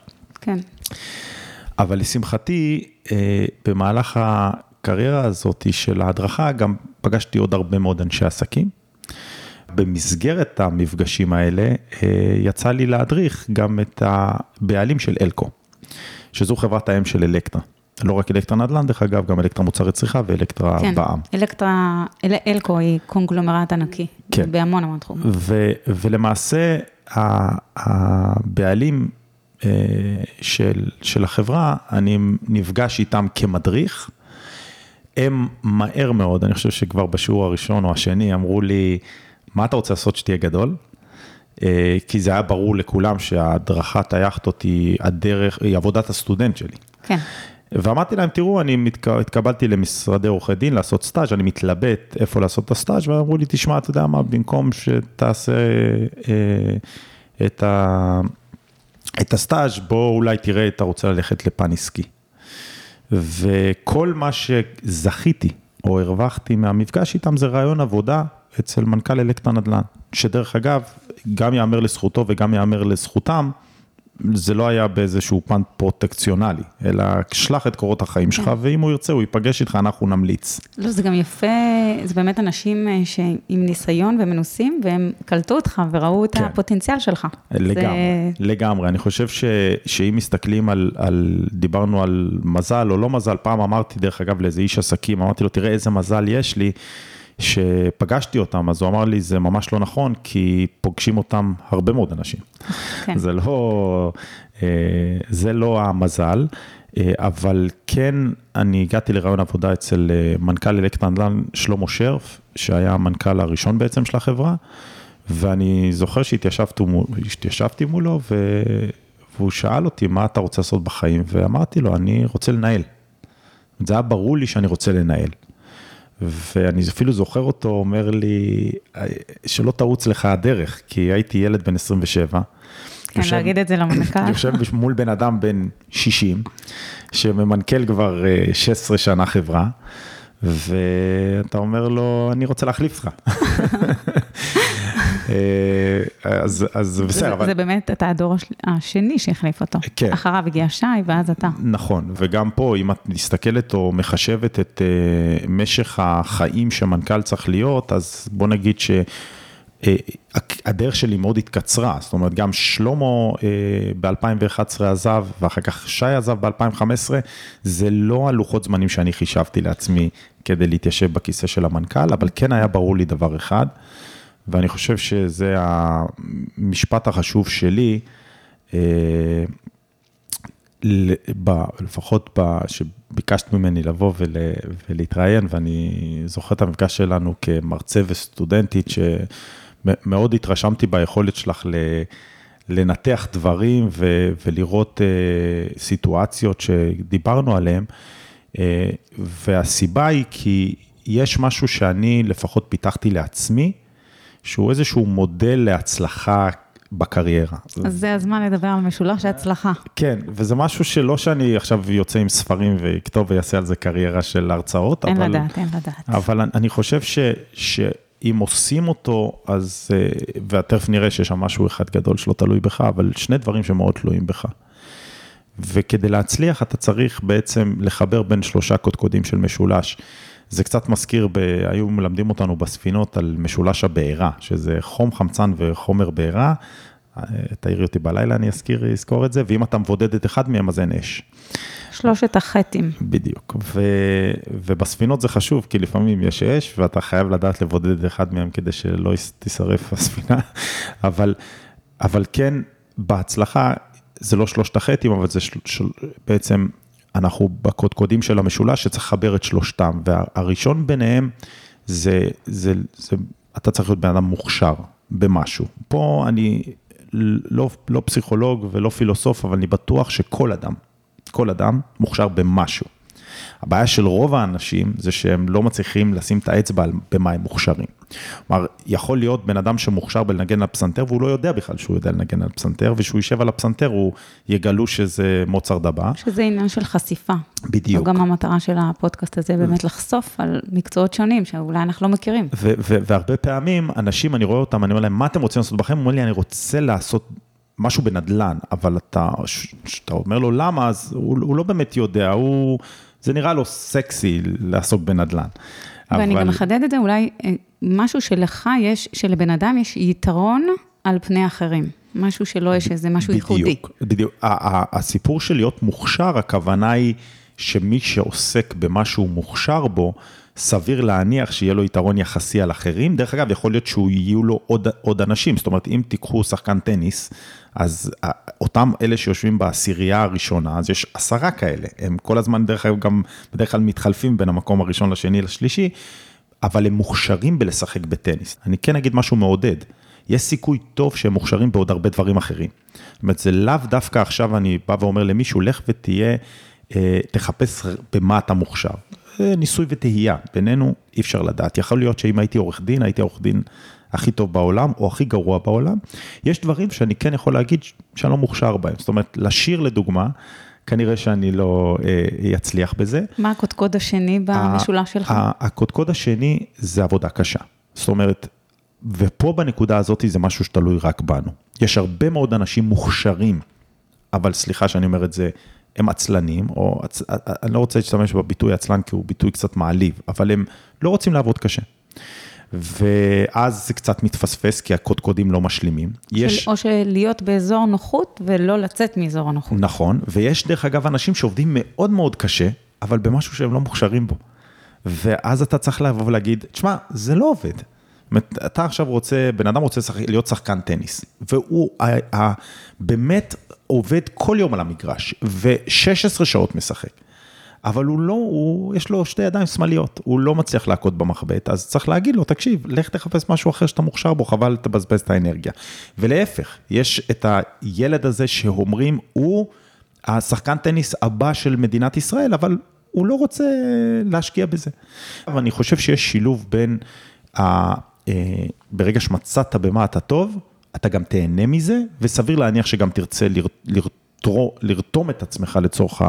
כן. אבל לשמחתי, אה, במהלך הקריירה הזאת של ההדרכה, גם פגשתי עוד הרבה מאוד אנשי עסקים. במסגרת המפגשים האלה, אה, יצא לי להדריך גם את הבעלים של אלקו, שזו חברת האם של אלקטרה. לא רק אלקטרה נדל"ן, דרך אגב, גם אלקטרה מוצרי צריכה ואלקטרה כן, בע"מ. אלקטרה, אל, אלקו היא קונגלומרט ענקי, כן. בהמון המון תחומים. ו, ולמעשה, הבעלים אה, של, של החברה, אני נפגש איתם כמדריך. הם מהר מאוד, אני חושב שכבר בשיעור הראשון או השני, אמרו לי, מה אתה רוצה לעשות שתהיה גדול? אה, כי זה היה ברור לכולם שהדרכת היאכטות היא הדרך, היא עבודת הסטודנט שלי. כן. ואמרתי להם, תראו, אני מתק... התקבלתי למשרדי עורכי דין לעשות סטאז', אני מתלבט איפה לעשות את הסטאז', ואמרו לי, תשמע, אתה יודע מה, במקום שתעשה אה, את, ה... את הסטאז', בוא אולי תראה, אתה רוצה ללכת לפן עסקי. וכל מה שזכיתי או הרווחתי מהמפגש איתם זה רעיון עבודה אצל מנכ"ל אלקטרה נדל"ן, שדרך אגב, גם יאמר לזכותו וגם יאמר לזכותם, זה לא היה באיזשהו פן פרוטקציונלי, אלא שלח את קורות החיים שלך, כן. ואם הוא ירצה, הוא ייפגש איתך, אנחנו נמליץ. לא, זה גם יפה, זה באמת אנשים אה, שעם ניסיון ומנוסים, והם קלטו אותך וראו את כן. הפוטנציאל שלך. לגמרי, זה... לגמרי. אני חושב ש, שאם מסתכלים על, על, דיברנו על מזל או לא מזל, פעם אמרתי, דרך אגב, לאיזה איש עסקים, אמרתי לו, תראה איזה מזל יש לי. שפגשתי אותם, אז הוא אמר לי, זה ממש לא נכון, כי פוגשים אותם הרבה מאוד אנשים. כן. זה לא, אה, זה לא המזל, אה, אבל כן, אני הגעתי לרעיון עבודה אצל אה, מנכ"ל אלקטרה נדל"ן שלמה שרף, שהיה המנכ"ל הראשון בעצם של החברה, ואני זוכר שהתיישבתי מולו, ו... והוא שאל אותי, מה אתה רוצה לעשות בחיים? ואמרתי לו, אני רוצה לנהל. זה היה ברור לי שאני רוצה לנהל. ואני אפילו זוכר אותו אומר לי, שלא תרוץ לך הדרך, כי הייתי ילד בן 27. כן, יושב, להגיד את זה למנכ"ל. יושב מול בן אדם בן 60, שממנכ"ל כבר 16 שנה חברה, ואתה אומר לו, אני רוצה להחליף אותך. אז, אז בסדר. זה, אבל... זה באמת, אתה הדור השני שהחליף אותו. כן. אחריו הגיע שי, ואז אתה. נכון, וגם פה, אם את מסתכלת או מחשבת את uh, משך החיים שמנכ"ל צריך להיות, אז בוא נגיד ש... הדרך שלי מאוד התקצרה, זאת אומרת, גם שלמה ב-2011 עזב, ואחר כך שי עזב ב-2015, זה לא הלוחות זמנים שאני חישבתי לעצמי כדי להתיישב בכיסא של המנכ"ל, אבל כן היה ברור לי דבר אחד, ואני חושב שזה המשפט החשוב שלי, לפחות שביקשת ממני לבוא ולהתראיין, ואני זוכר את המפגש שלנו כמרצה וסטודנטית, שמאוד התרשמתי ביכולת שלך לנתח דברים ולראות סיטואציות שדיברנו עליהן, והסיבה היא כי יש משהו שאני לפחות פיתחתי לעצמי, שהוא איזשהו מודל להצלחה בקריירה. אז זה הזמן לדבר על משולש ההצלחה. כן, וזה משהו שלא שאני עכשיו יוצא עם ספרים ואכתוב ויעשה על זה קריירה של הרצאות, אין אבל... לדעת, אין לדעת. אבל אני חושב ש... שאם עושים אותו, אז... אה, ותכף נראה שיש שם משהו אחד גדול שלא תלוי בך, אבל שני דברים שמאוד תלויים בך. וכדי להצליח, אתה צריך בעצם לחבר בין שלושה קודקודים של משולש. זה קצת מזכיר, ב... היו מלמדים אותנו בספינות על משולש הבעירה, שזה חום, חמצן וחומר בעירה, תעירי אותי בלילה, אני אזכיר, אזכור את זה, ואם אתה מבודד את אחד מהם, אז אין אש. שלושת החטאים. בדיוק, ו, ובספינות זה חשוב, כי לפעמים יש אש, ואתה חייב לדעת לבודד אחד מהם כדי שלא תישרף הספינה, אבל, אבל כן, בהצלחה, זה לא שלושת החטאים, אבל זה של, של, בעצם, אנחנו בקודקודים של המשולש שצריך לחבר את שלושתם, והראשון ביניהם זה, זה, זה, אתה צריך להיות בן אדם מוכשר במשהו. פה אני לא, לא פסיכולוג ולא פילוסוף, אבל אני בטוח שכל אדם, כל אדם מוכשר במשהו. הבעיה של רוב האנשים זה שהם לא מצליחים לשים את האצבע במה הם מוכשרים. כלומר, יכול להיות בן אדם שמוכשר בלנגן על פסנתר והוא לא יודע בכלל שהוא יודע לנגן על פסנתר, וכשהוא יישב על הפסנתר הוא יגלו שזה מוצר הבא. שזה עניין של חשיפה. בדיוק. זו גם המטרה של הפודקאסט הזה, באמת לחשוף על מקצועות שונים שאולי אנחנו לא מכירים. והרבה פעמים אנשים, אני רואה אותם, אני אומר להם, מה אתם רוצים לעשות בחיים? אומרים לי, אני רוצה לעשות משהו בנדל"ן, אבל אתה, כשאתה אומר לו למה, אז הוא, הוא לא באמת יודע, הוא, זה נראה לו סקסי לעסוק בנדל"ן. ואני אבל... גם אחדד את זה, אולי אה, משהו שלך יש, שלבן אדם יש יתרון על פני אחרים. משהו שלא יש איזה משהו בדיוק, ייחודי. בדיוק, בדיוק. הסיפור של להיות מוכשר, הכוונה היא שמי שעוסק במה שהוא מוכשר בו, סביר להניח שיהיה לו יתרון יחסי על אחרים. דרך אגב, יכול להיות שיהיו לו עוד, עוד אנשים, זאת אומרת, אם תיקחו שחקן טניס, אז אותם אלה שיושבים בעשירייה הראשונה, אז יש עשרה כאלה, הם כל הזמן, דרך אגב, גם בדרך כלל מתחלפים בין המקום הראשון לשני לשלישי, אבל הם מוכשרים בלשחק בטניס. אני כן אגיד משהו מעודד. יש סיכוי טוב שהם מוכשרים בעוד הרבה דברים אחרים. זאת אומרת, זה לאו דווקא עכשיו אני בא ואומר למישהו, לך ותהיה, אה, תחפש במה אתה מוכשר. ניסוי וטהייה, בינינו אי אפשר לדעת. יכול להיות שאם הייתי עורך דין, הייתי עורך דין הכי טוב בעולם או הכי גרוע בעולם. יש דברים שאני כן יכול להגיד שאני לא מוכשר בהם. זאת אומרת, לשיר לדוגמה, כנראה שאני לא אצליח בזה. מה הקודקוד השני במשולש שלך? הקודקוד השני זה עבודה קשה. זאת אומרת, ופה בנקודה הזאת זה משהו שתלוי רק בנו. יש הרבה מאוד אנשים מוכשרים, אבל סליחה שאני אומר את זה, הם עצלנים, או אני לא רוצה להשתמש בביטוי עצלן כי הוא ביטוי קצת מעליב, אבל הם לא רוצים לעבוד קשה. ואז זה קצת מתפספס, כי הקודקודים לא משלימים. של, יש... או שלהיות באזור נוחות ולא לצאת מאזור הנוחות. נכון, ויש דרך אגב אנשים שעובדים מאוד מאוד קשה, אבל במשהו שהם לא מוכשרים בו. ואז אתה צריך לבוא ולהגיד, תשמע, זה לא עובד. אתה עכשיו רוצה, בן אדם רוצה להיות שחקן טניס, והוא באמת עובד כל יום על המגרש, ו-16 שעות משחק. אבל הוא לא, הוא, יש לו שתי ידיים שמאליות, הוא לא מצליח להכות במחבט, אז צריך להגיד לו, תקשיב, לך תחפש משהו אחר שאתה מוכשר בו, חבל לבזבז את האנרגיה. ולהפך, יש את הילד הזה שאומרים, הוא השחקן טניס הבא של מדינת ישראל, אבל הוא לא רוצה להשקיע בזה. אבל אני חושב שיש שילוב בין, ה, אה, ברגע שמצאת במה אתה טוב, אתה גם תהנה מזה, וסביר להניח שגם תרצה לראות. לרתום את עצמך לצורך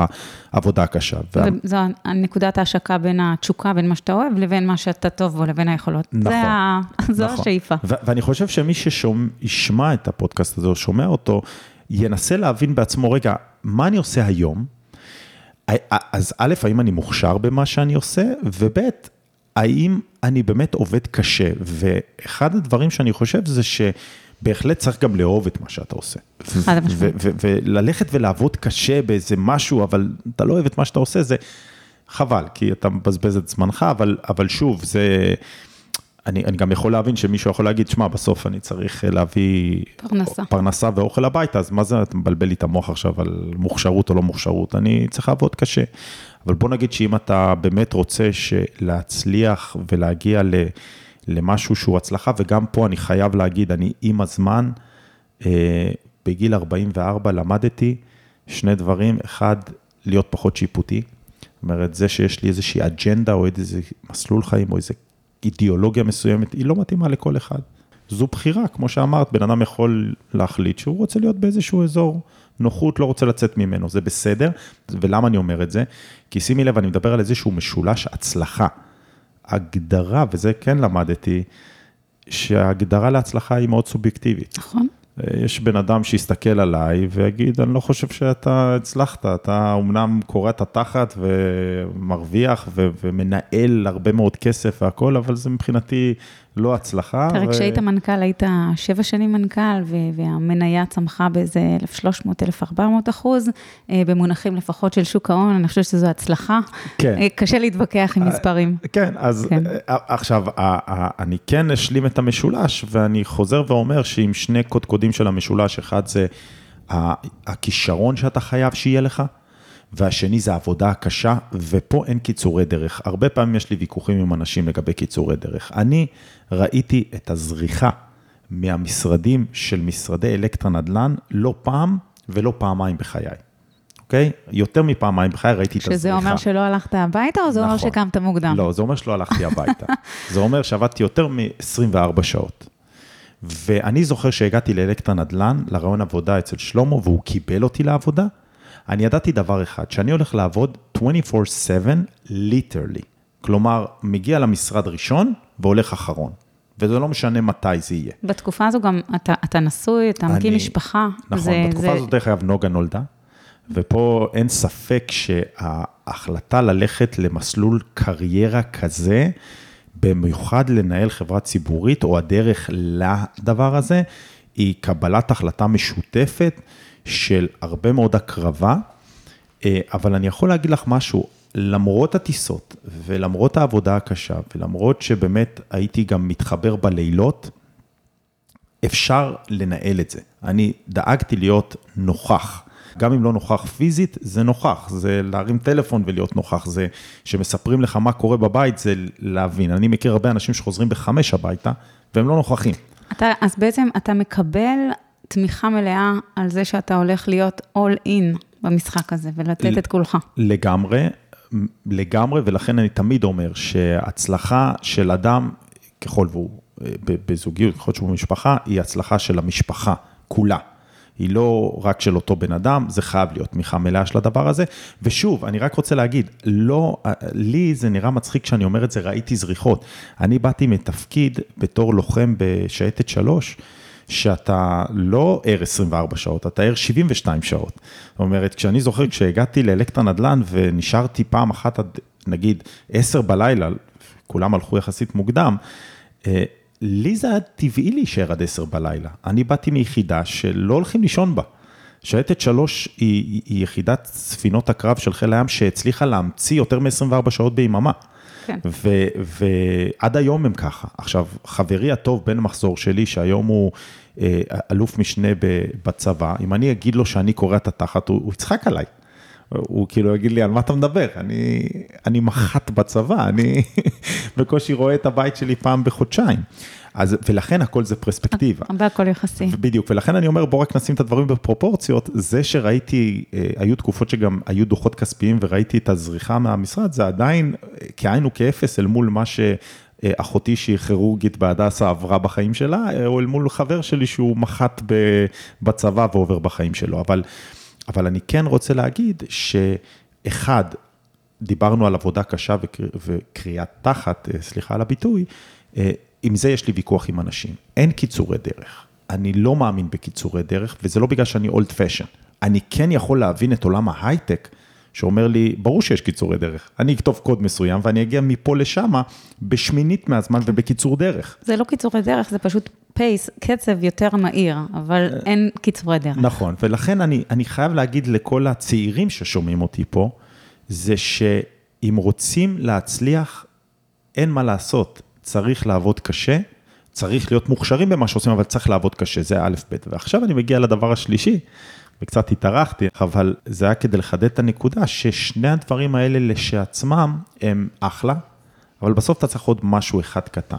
העבודה הקשה. זו נקודת ההשקה בין התשוקה, בין מה שאתה אוהב, לבין מה שאתה טוב בו, לבין היכולות. נכון. זה ה... זו נכון. השאיפה. ואני חושב שמי שישמע את הפודקאסט הזה או שומע אותו, ינסה להבין בעצמו, רגע, מה אני עושה היום? אז א', האם אני מוכשר במה שאני עושה? וב', האם אני באמת עובד קשה? ואחד הדברים שאני חושב זה ש... בהחלט צריך גם לאהוב את מה שאתה עושה. וללכת ולעבוד קשה באיזה משהו, אבל אתה לא אוהב את מה שאתה עושה, זה חבל, כי אתה מבזבז את זמנך, אבל, אבל שוב, זה... אני, אני גם יכול להבין שמישהו יכול להגיד, שמע, בסוף אני צריך להביא... פרנסה. פרנסה ואוכל הביתה, אז מה זה, אתה מבלבל לי את המוח עכשיו על מוכשרות או לא מוכשרות, אני צריך לעבוד קשה. אבל בוא נגיד שאם אתה באמת רוצה להצליח ולהגיע ל... למשהו שהוא הצלחה, וגם פה אני חייב להגיד, אני עם הזמן, אה, בגיל 44 למדתי שני דברים, אחד, להיות פחות שיפוטי, זאת אומרת, זה שיש לי איזושהי אג'נדה או איזה מסלול חיים או איזו אידיאולוגיה מסוימת, היא לא מתאימה לכל אחד. זו בחירה, כמו שאמרת, בן אדם יכול להחליט שהוא רוצה להיות באיזשהו אזור נוחות, לא רוצה לצאת ממנו, זה בסדר. ולמה אני אומר את זה? כי שימי לב, אני מדבר על איזשהו משולש הצלחה. הגדרה, וזה כן למדתי, שההגדרה להצלחה היא מאוד סובייקטיבית. נכון. יש בן אדם שיסתכל עליי ויגיד, אני לא חושב שאתה הצלחת, אתה אמנם קורע את התחת ומרוויח ו- ומנהל הרבה מאוד כסף והכל, אבל זה מבחינתי לא הצלחה. תראה, ו- כשהיית מנכ"ל, היית שבע שנים מנכ"ל, והמניה צמחה באיזה 1,300-1,400 אחוז, אה, במונחים לפחות של שוק ההון, אני חושבת שזו הצלחה. כן. אה, קשה להתווכח עם מספרים. כן, אז כן. עכשיו, אני כן אשלים את המשולש, ואני חוזר ואומר שעם שני קודקודים של המשולש, אחד זה הכישרון שאתה חייב שיהיה לך, והשני זה העבודה הקשה, ופה אין קיצורי דרך. הרבה פעמים יש לי ויכוחים עם אנשים לגבי קיצורי דרך. אני ראיתי את הזריחה מהמשרדים של משרדי אלקטרה נדל"ן לא פעם ולא פעמיים בחיי. אוקיי? יותר מפעמיים בחיי ראיתי את הזריחה. שזה אומר שלא הלכת הביתה, או זה אומר נכון. שקמת מוקדם? לא, זה אומר שלא הלכתי הביתה. זה אומר שעבדתי יותר מ-24 שעות. ואני זוכר שהגעתי לאלקטרה נדל"ן, לרעיון עבודה אצל שלמה, והוא קיבל אותי לעבודה. אני ידעתי דבר אחד, שאני הולך לעבוד 24/7, ליטרלי. כלומר, מגיע למשרד ראשון והולך אחרון. וזה לא משנה מתי זה יהיה. בתקופה הזו גם אתה, אתה נשוי, אתה מקים משפחה. נכון, זה- בתקופה זה- הזאת, דרך אגב, נוגה נולדה, ופה אין ספק שההחלטה ללכת למסלול קריירה כזה, במיוחד לנהל חברה ציבורית, או הדרך לדבר הזה, היא קבלת החלטה משותפת של הרבה מאוד הקרבה, אה, אבל אני יכול להגיד לך משהו, למרות הטיסות, ולמרות העבודה הקשה, ולמרות שבאמת הייתי גם מתחבר בלילות, אפשר לנהל את זה. אני דאגתי להיות נוכח. גם אם לא נוכח פיזית, זה נוכח, זה להרים טלפון ולהיות נוכח, זה שמספרים לך מה קורה בבית, זה להבין. אני מכיר הרבה אנשים שחוזרים בחמש הביתה, והם לא נוכחים. אתה, אז בעצם אתה מקבל תמיכה מלאה על זה שאתה הולך להיות all in במשחק הזה, ולתת את כולך. לגמרי, לגמרי, ולכן אני תמיד אומר שהצלחה של אדם, ככל והוא אה, בזוגיות, ככל שהוא במשפחה, היא הצלחה של המשפחה כולה. היא לא רק של אותו בן אדם, זה חייב להיות תמיכה מלאה של הדבר הזה. ושוב, אני רק רוצה להגיד, לא, אה, לי זה נראה מצחיק כשאני אומר את זה, ראיתי זריחות. אני באתי מתפקיד בתור לוחם בשייטת שלוש, שאתה לא ער 24 שעות, אתה ער 72 שעות. זאת אומרת, כשאני זוכר, כשהגעתי לאלקטרה נדל"ן ונשארתי פעם אחת עד נגיד 10 בלילה, כולם הלכו יחסית מוקדם, אה, לי זה היה טבעי להישאר עד 10 בלילה. אני באתי מיחידה שלא הולכים לישון בה. שייטת 3 היא, היא יחידת ספינות הקרב של חיל הים שהצליחה להמציא יותר מ-24 שעות ביממה. כן. ועד היום הם ככה. עכשיו, חברי הטוב בן המחזור שלי, שהיום הוא אה, אלוף משנה בצבא, אם אני אגיד לו שאני קורע את התחת, הוא יצחק עליי. הוא כאילו יגיד לי, על מה אתה מדבר? אני, אני מח"ט בצבא, אני בקושי רואה את הבית שלי פעם בחודשיים. אז, ולכן הכל זה פרספקטיבה. והכל יחסי. בדיוק, ולכן אני אומר, בוא רק נשים את הדברים בפרופורציות. זה שראיתי, אה, היו תקופות שגם היו דוחות כספיים וראיתי את הזריחה מהמשרד, זה עדיין אה, כאין וכאפס אל מול מה שאחותי שהיא כירורגית בהדסה עברה בחיים שלה, אה, או אל מול חבר שלי שהוא מח"ט בצבא ועובר בחיים שלו. אבל, אבל אני כן רוצה להגיד שאחד, דיברנו על עבודה קשה וקר- וקריאת תחת, אה, סליחה על הביטוי, אה, עם זה יש לי ויכוח עם אנשים. אין קיצורי דרך. אני לא מאמין בקיצורי דרך, וזה לא בגלל שאני אולד פשן. אני כן יכול להבין את עולם ההייטק, שאומר לי, ברור שיש קיצורי דרך. אני אכתוב קוד מסוים ואני אגיע מפה לשמה בשמינית מהזמן ובקיצור דרך. זה לא קיצורי דרך, זה פשוט פייס, קצב יותר מהיר, אבל אין קיצורי דרך. נכון, ולכן אני, אני חייב להגיד לכל הצעירים ששומעים אותי פה, זה שאם רוצים להצליח, אין מה לעשות, צריך לעבוד קשה, צריך להיות מוכשרים במה שעושים, אבל צריך לעבוד קשה, זה א', ב'. ועכשיו אני מגיע לדבר השלישי, וקצת התארחתי, אבל זה היה כדי לחדד את הנקודה, ששני הדברים האלה לשעצמם הם אחלה, אבל בסוף אתה צריך עוד משהו אחד קטן.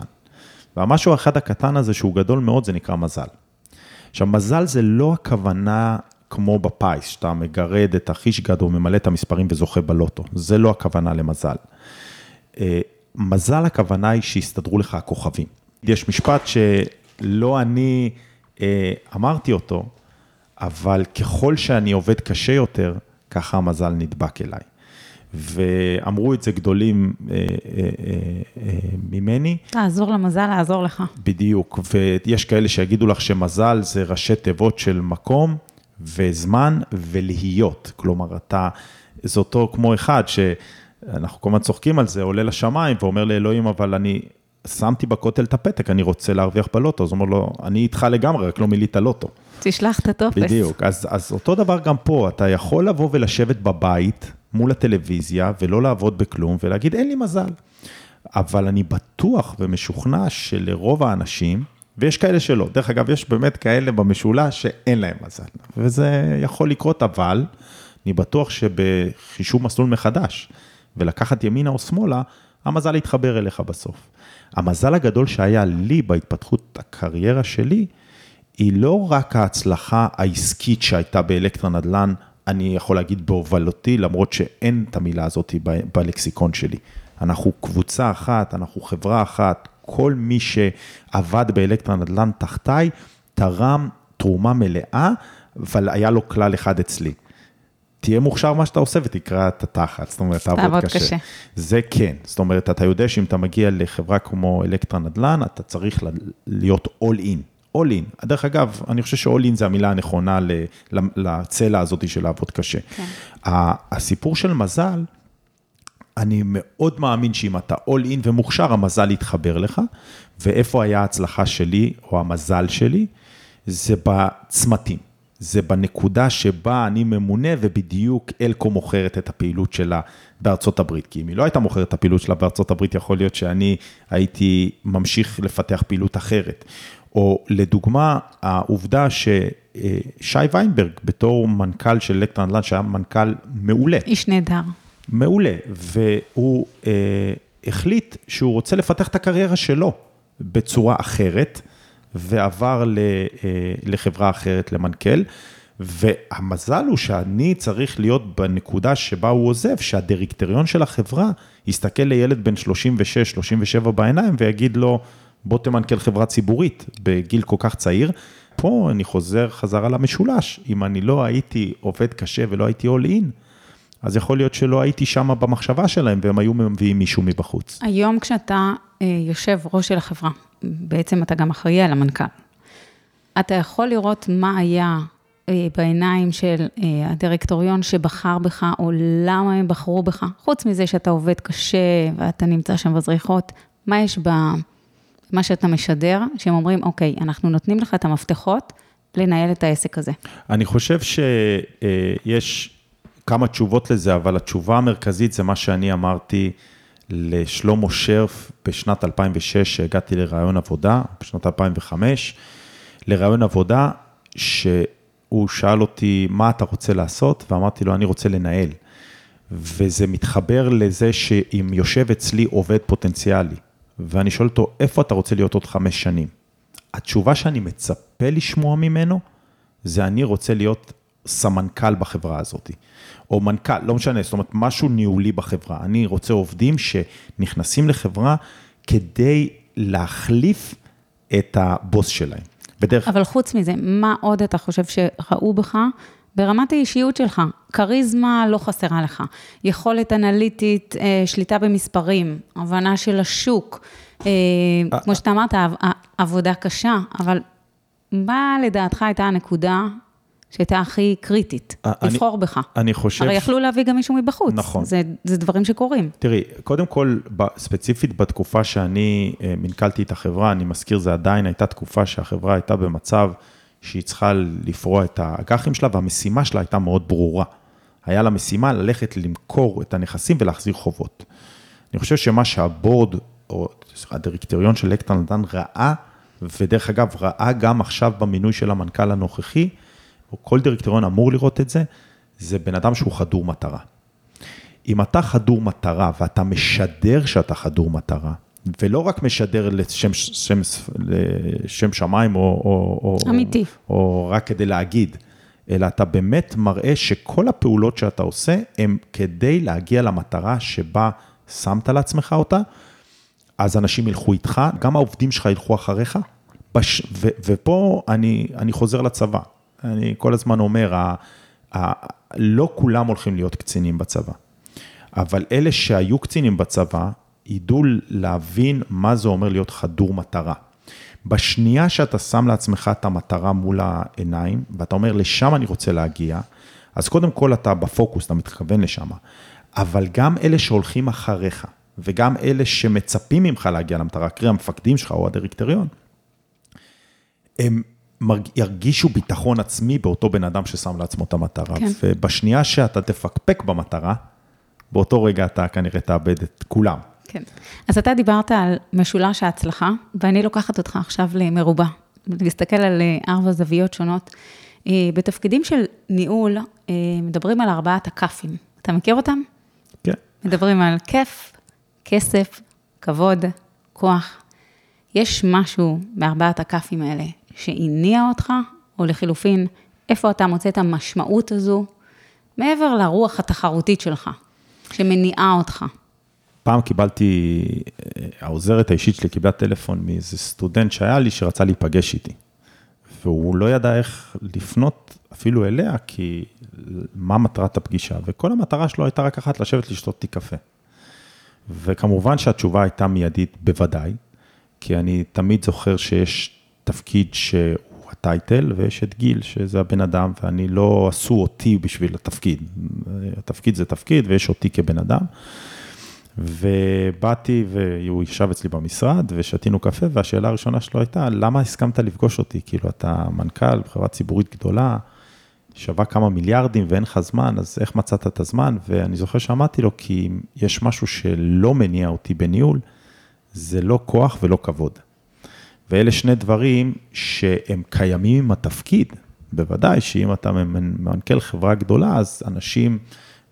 והמשהו האחד הקטן הזה, שהוא גדול מאוד, זה נקרא מזל. עכשיו, מזל זה לא הכוונה כמו בפיס, שאתה מגרד את החישגד או ממלא את המספרים וזוכה בלוטו. זה לא הכוונה למזל. אה, מזל הכוונה היא שיסתדרו לך הכוכבים. יש משפט שלא אני אה, אמרתי אותו, אבל ככל שאני עובד קשה יותר, ככה המזל נדבק אליי. ואמרו את זה גדולים אה, אה, אה, אה, ממני, תעזור למזל לעזור לך. בדיוק, ויש כאלה שיגידו לך שמזל זה ראשי תיבות של מקום וזמן ולהיות. כלומר, אתה, זה אותו כמו אחד שאנחנו כל הזמן צוחקים על זה, עולה לשמיים ואומר לאלוהים, אבל אני שמתי בכותל את הפתק, אני רוצה להרוויח בלוטו, אז הוא אומר לו, אני איתך לגמרי, רק לא מילאת לוטו. תשלח את הטופס. בדיוק, אז, אז אותו דבר גם פה, אתה יכול לבוא ולשבת בבית מול הטלוויזיה ולא לעבוד בכלום ולהגיד, אין לי מזל. אבל אני בטוח ומשוכנע שלרוב האנשים, ויש כאלה שלא, דרך אגב, יש באמת כאלה במשולש שאין להם מזל, וזה יכול לקרות, אבל אני בטוח שבחישוב מסלול מחדש, ולקחת ימינה או שמאלה, המזל יתחבר אליך בסוף. המזל הגדול שהיה לי בהתפתחות הקריירה שלי, היא לא רק ההצלחה העסקית שהייתה באלקטרה נדל"ן, אני יכול להגיד בהובלותי, למרות שאין את המילה הזאת בלקסיקון שלי. אנחנו קבוצה אחת, אנחנו חברה אחת, כל מי שעבד באלקטרה נדל"ן תחתיי, תרם תרומה מלאה, אבל היה לו כלל אחד אצלי. תהיה מוכשר מה שאתה עושה ותקרא את התחת, זאת אומרת, תעבוד קשה. קשה. זה כן, זאת אומרת, אתה יודע שאם אתה מגיע לחברה כמו אלקטרה נדל"ן, אתה צריך להיות all in. All in. דרך אגב, אני חושב ש-all in זה המילה הנכונה לצלע הזאת של לעבוד קשה. כן. הסיפור של מזל, אני מאוד מאמין שאם אתה all in ומוכשר, המזל יתחבר לך, ואיפה היה ההצלחה שלי או המזל שלי? זה בצמתים. זה בנקודה שבה אני ממונה ובדיוק אלקו מוכרת את הפעילות שלה בארצות הברית. כי אם היא לא הייתה מוכרת את הפעילות שלה בארצות הברית, יכול להיות שאני הייתי ממשיך לפתח פעילות אחרת. או לדוגמה, העובדה ששי ויינברג, בתור מנכ"ל של אלקטרה נדל"ן, שהיה מנכ"ל מעולה. איש נהדר. מעולה, והוא אה, החליט שהוא רוצה לפתח את הקריירה שלו בצורה אחרת. ועבר ל, אה, לחברה אחרת, למנכ"ל. והמזל הוא שאני צריך להיות בנקודה שבה הוא עוזב, שהדירקטוריון של החברה יסתכל לילד בן 36-37 בעיניים ויגיד לו, בוא תמנכ"ל חברה ציבורית בגיל כל כך צעיר. פה אני חוזר חזרה למשולש, אם אני לא הייתי עובד קשה ולא הייתי all in, אז יכול להיות שלא הייתי שם במחשבה שלהם והם היו מביאים מישהו מבחוץ. היום כשאתה אה, יושב ראש של החברה, בעצם אתה גם אחראי על המנכ"ל. אתה יכול לראות מה היה אה, בעיניים של אה, הדירקטוריון שבחר בך, או למה הם בחרו בך, חוץ מזה שאתה עובד קשה ואתה נמצא שם בזריחות, מה יש במה שאתה משדר, שהם אומרים, אוקיי, אנחנו נותנים לך את המפתחות לנהל את העסק הזה. אני חושב שיש כמה תשובות לזה, אבל התשובה המרכזית זה מה שאני אמרתי, לשלמה שרף בשנת 2006, שהגעתי לרעיון עבודה, בשנת 2005, לרעיון עבודה, שהוא שאל אותי, מה אתה רוצה לעשות? ואמרתי לו, אני רוצה לנהל. וזה מתחבר לזה שאם יושב אצלי עובד פוטנציאלי, ואני שואל אותו, איפה אתה רוצה להיות עוד חמש שנים? התשובה שאני מצפה לשמוע ממנו, זה אני רוצה להיות סמנכ"ל בחברה הזאת. או מנכ"ל, לא משנה, זאת אומרת, משהו ניהולי בחברה. אני רוצה עובדים שנכנסים לחברה כדי להחליף את הבוס שלהם. בדרך... אבל חוץ מזה, מה עוד אתה חושב שראו בך ברמת האישיות שלך? כריזמה לא חסרה לך, יכולת אנליטית, אה, שליטה במספרים, הבנה של השוק, אה, כמו שאתה אמרת, עבודה קשה, אבל מה לדעתך הייתה הנקודה שהייתה הכי קריטית, אני, לבחור בך. אני חושב... הרי יכלו להביא גם מישהו מבחוץ. נכון. זה, זה דברים שקורים. תראי, קודם כל, ספציפית בתקופה שאני אה, מנכלתי את החברה, אני מזכיר, זה עדיין הייתה תקופה שהחברה הייתה במצב שהיא צריכה לפרוע את האג"חים שלה, והמשימה שלה הייתה מאוד ברורה. היה לה משימה ללכת למכור את הנכסים ולהחזיר חובות. אני חושב שמה שהבורד, או הדירקטוריון של לקטן נדן ראה, ודרך אגב, ראה גם עכשיו במינוי של המנכ"ל הנוכחי, או כל דירקטוריון אמור לראות את זה, זה בן אדם שהוא חדור מטרה. אם אתה חדור מטרה ואתה משדר שאתה חדור מטרה, ולא רק משדר לשם, שם, לשם שמיים או, או, אמיתי. או, או רק כדי להגיד, אלא אתה באמת מראה שכל הפעולות שאתה עושה הן כדי להגיע למטרה שבה שמת לעצמך אותה, אז אנשים ילכו איתך, גם העובדים שלך ילכו אחריך, בש... ו, ופה אני, אני חוזר לצבא. אני כל הזמן אומר, ה, ה, לא כולם הולכים להיות קצינים בצבא, אבל אלה שהיו קצינים בצבא, ידעו להבין מה זה אומר להיות חדור מטרה. בשנייה שאתה שם לעצמך את המטרה מול העיניים, ואתה אומר, לשם אני רוצה להגיע, אז קודם כל אתה בפוקוס, אתה מתכוון לשם, אבל גם אלה שהולכים אחריך, וגם אלה שמצפים ממך להגיע למטרה, קרי המפקדים שלך או הדירקטוריון, הם ירגישו ביטחון עצמי באותו בן אדם ששם לעצמו את המטרה. כן. ובשנייה שאתה תפקפק במטרה, באותו רגע אתה כנראה תאבד את כולם. כן. אז אתה דיברת על משולש ההצלחה, ואני לוקחת אותך עכשיו למרובע, להסתכל על אה, ארבע זוויות שונות. אה, בתפקידים של ניהול, אה, מדברים על ארבעת הכ"פים. אתה מכיר אותם? כן. מדברים על כיף, כסף, כבוד, כוח. יש משהו בארבעת הכ"פים האלה שהניע אותך, או לחילופין, איפה אתה מוצא את המשמעות הזו, מעבר לרוח התחרותית שלך, שמניעה אותך? פעם קיבלתי, העוזרת האישית שלי קיבלה טלפון מאיזה סטודנט שהיה לי, שרצה להיפגש איתי. והוא לא ידע איך לפנות אפילו אליה, כי מה מטרת הפגישה? וכל המטרה שלו הייתה רק אחת, לשבת לשתות תיק קפה. וכמובן שהתשובה הייתה מיידית, בוודאי, כי אני תמיד זוכר שיש תפקיד שהוא הטייטל, ויש את גיל, שזה הבן אדם, ואני לא עשו אותי בשביל התפקיד. התפקיד זה תפקיד, ויש אותי כבן אדם. ובאתי והוא ישב אצלי במשרד ושתינו קפה, והשאלה הראשונה שלו הייתה, למה הסכמת לפגוש אותי? כאילו, אתה מנכ"ל בחברה ציבורית גדולה, שווה כמה מיליארדים ואין לך זמן, אז איך מצאת את הזמן? ואני זוכר שאמרתי לו, כי יש משהו שלא מניע אותי בניהול, זה לא כוח ולא כבוד. ואלה שני דברים שהם קיימים עם התפקיד. בוודאי שאם אתה מנכ"ל חברה גדולה, אז אנשים,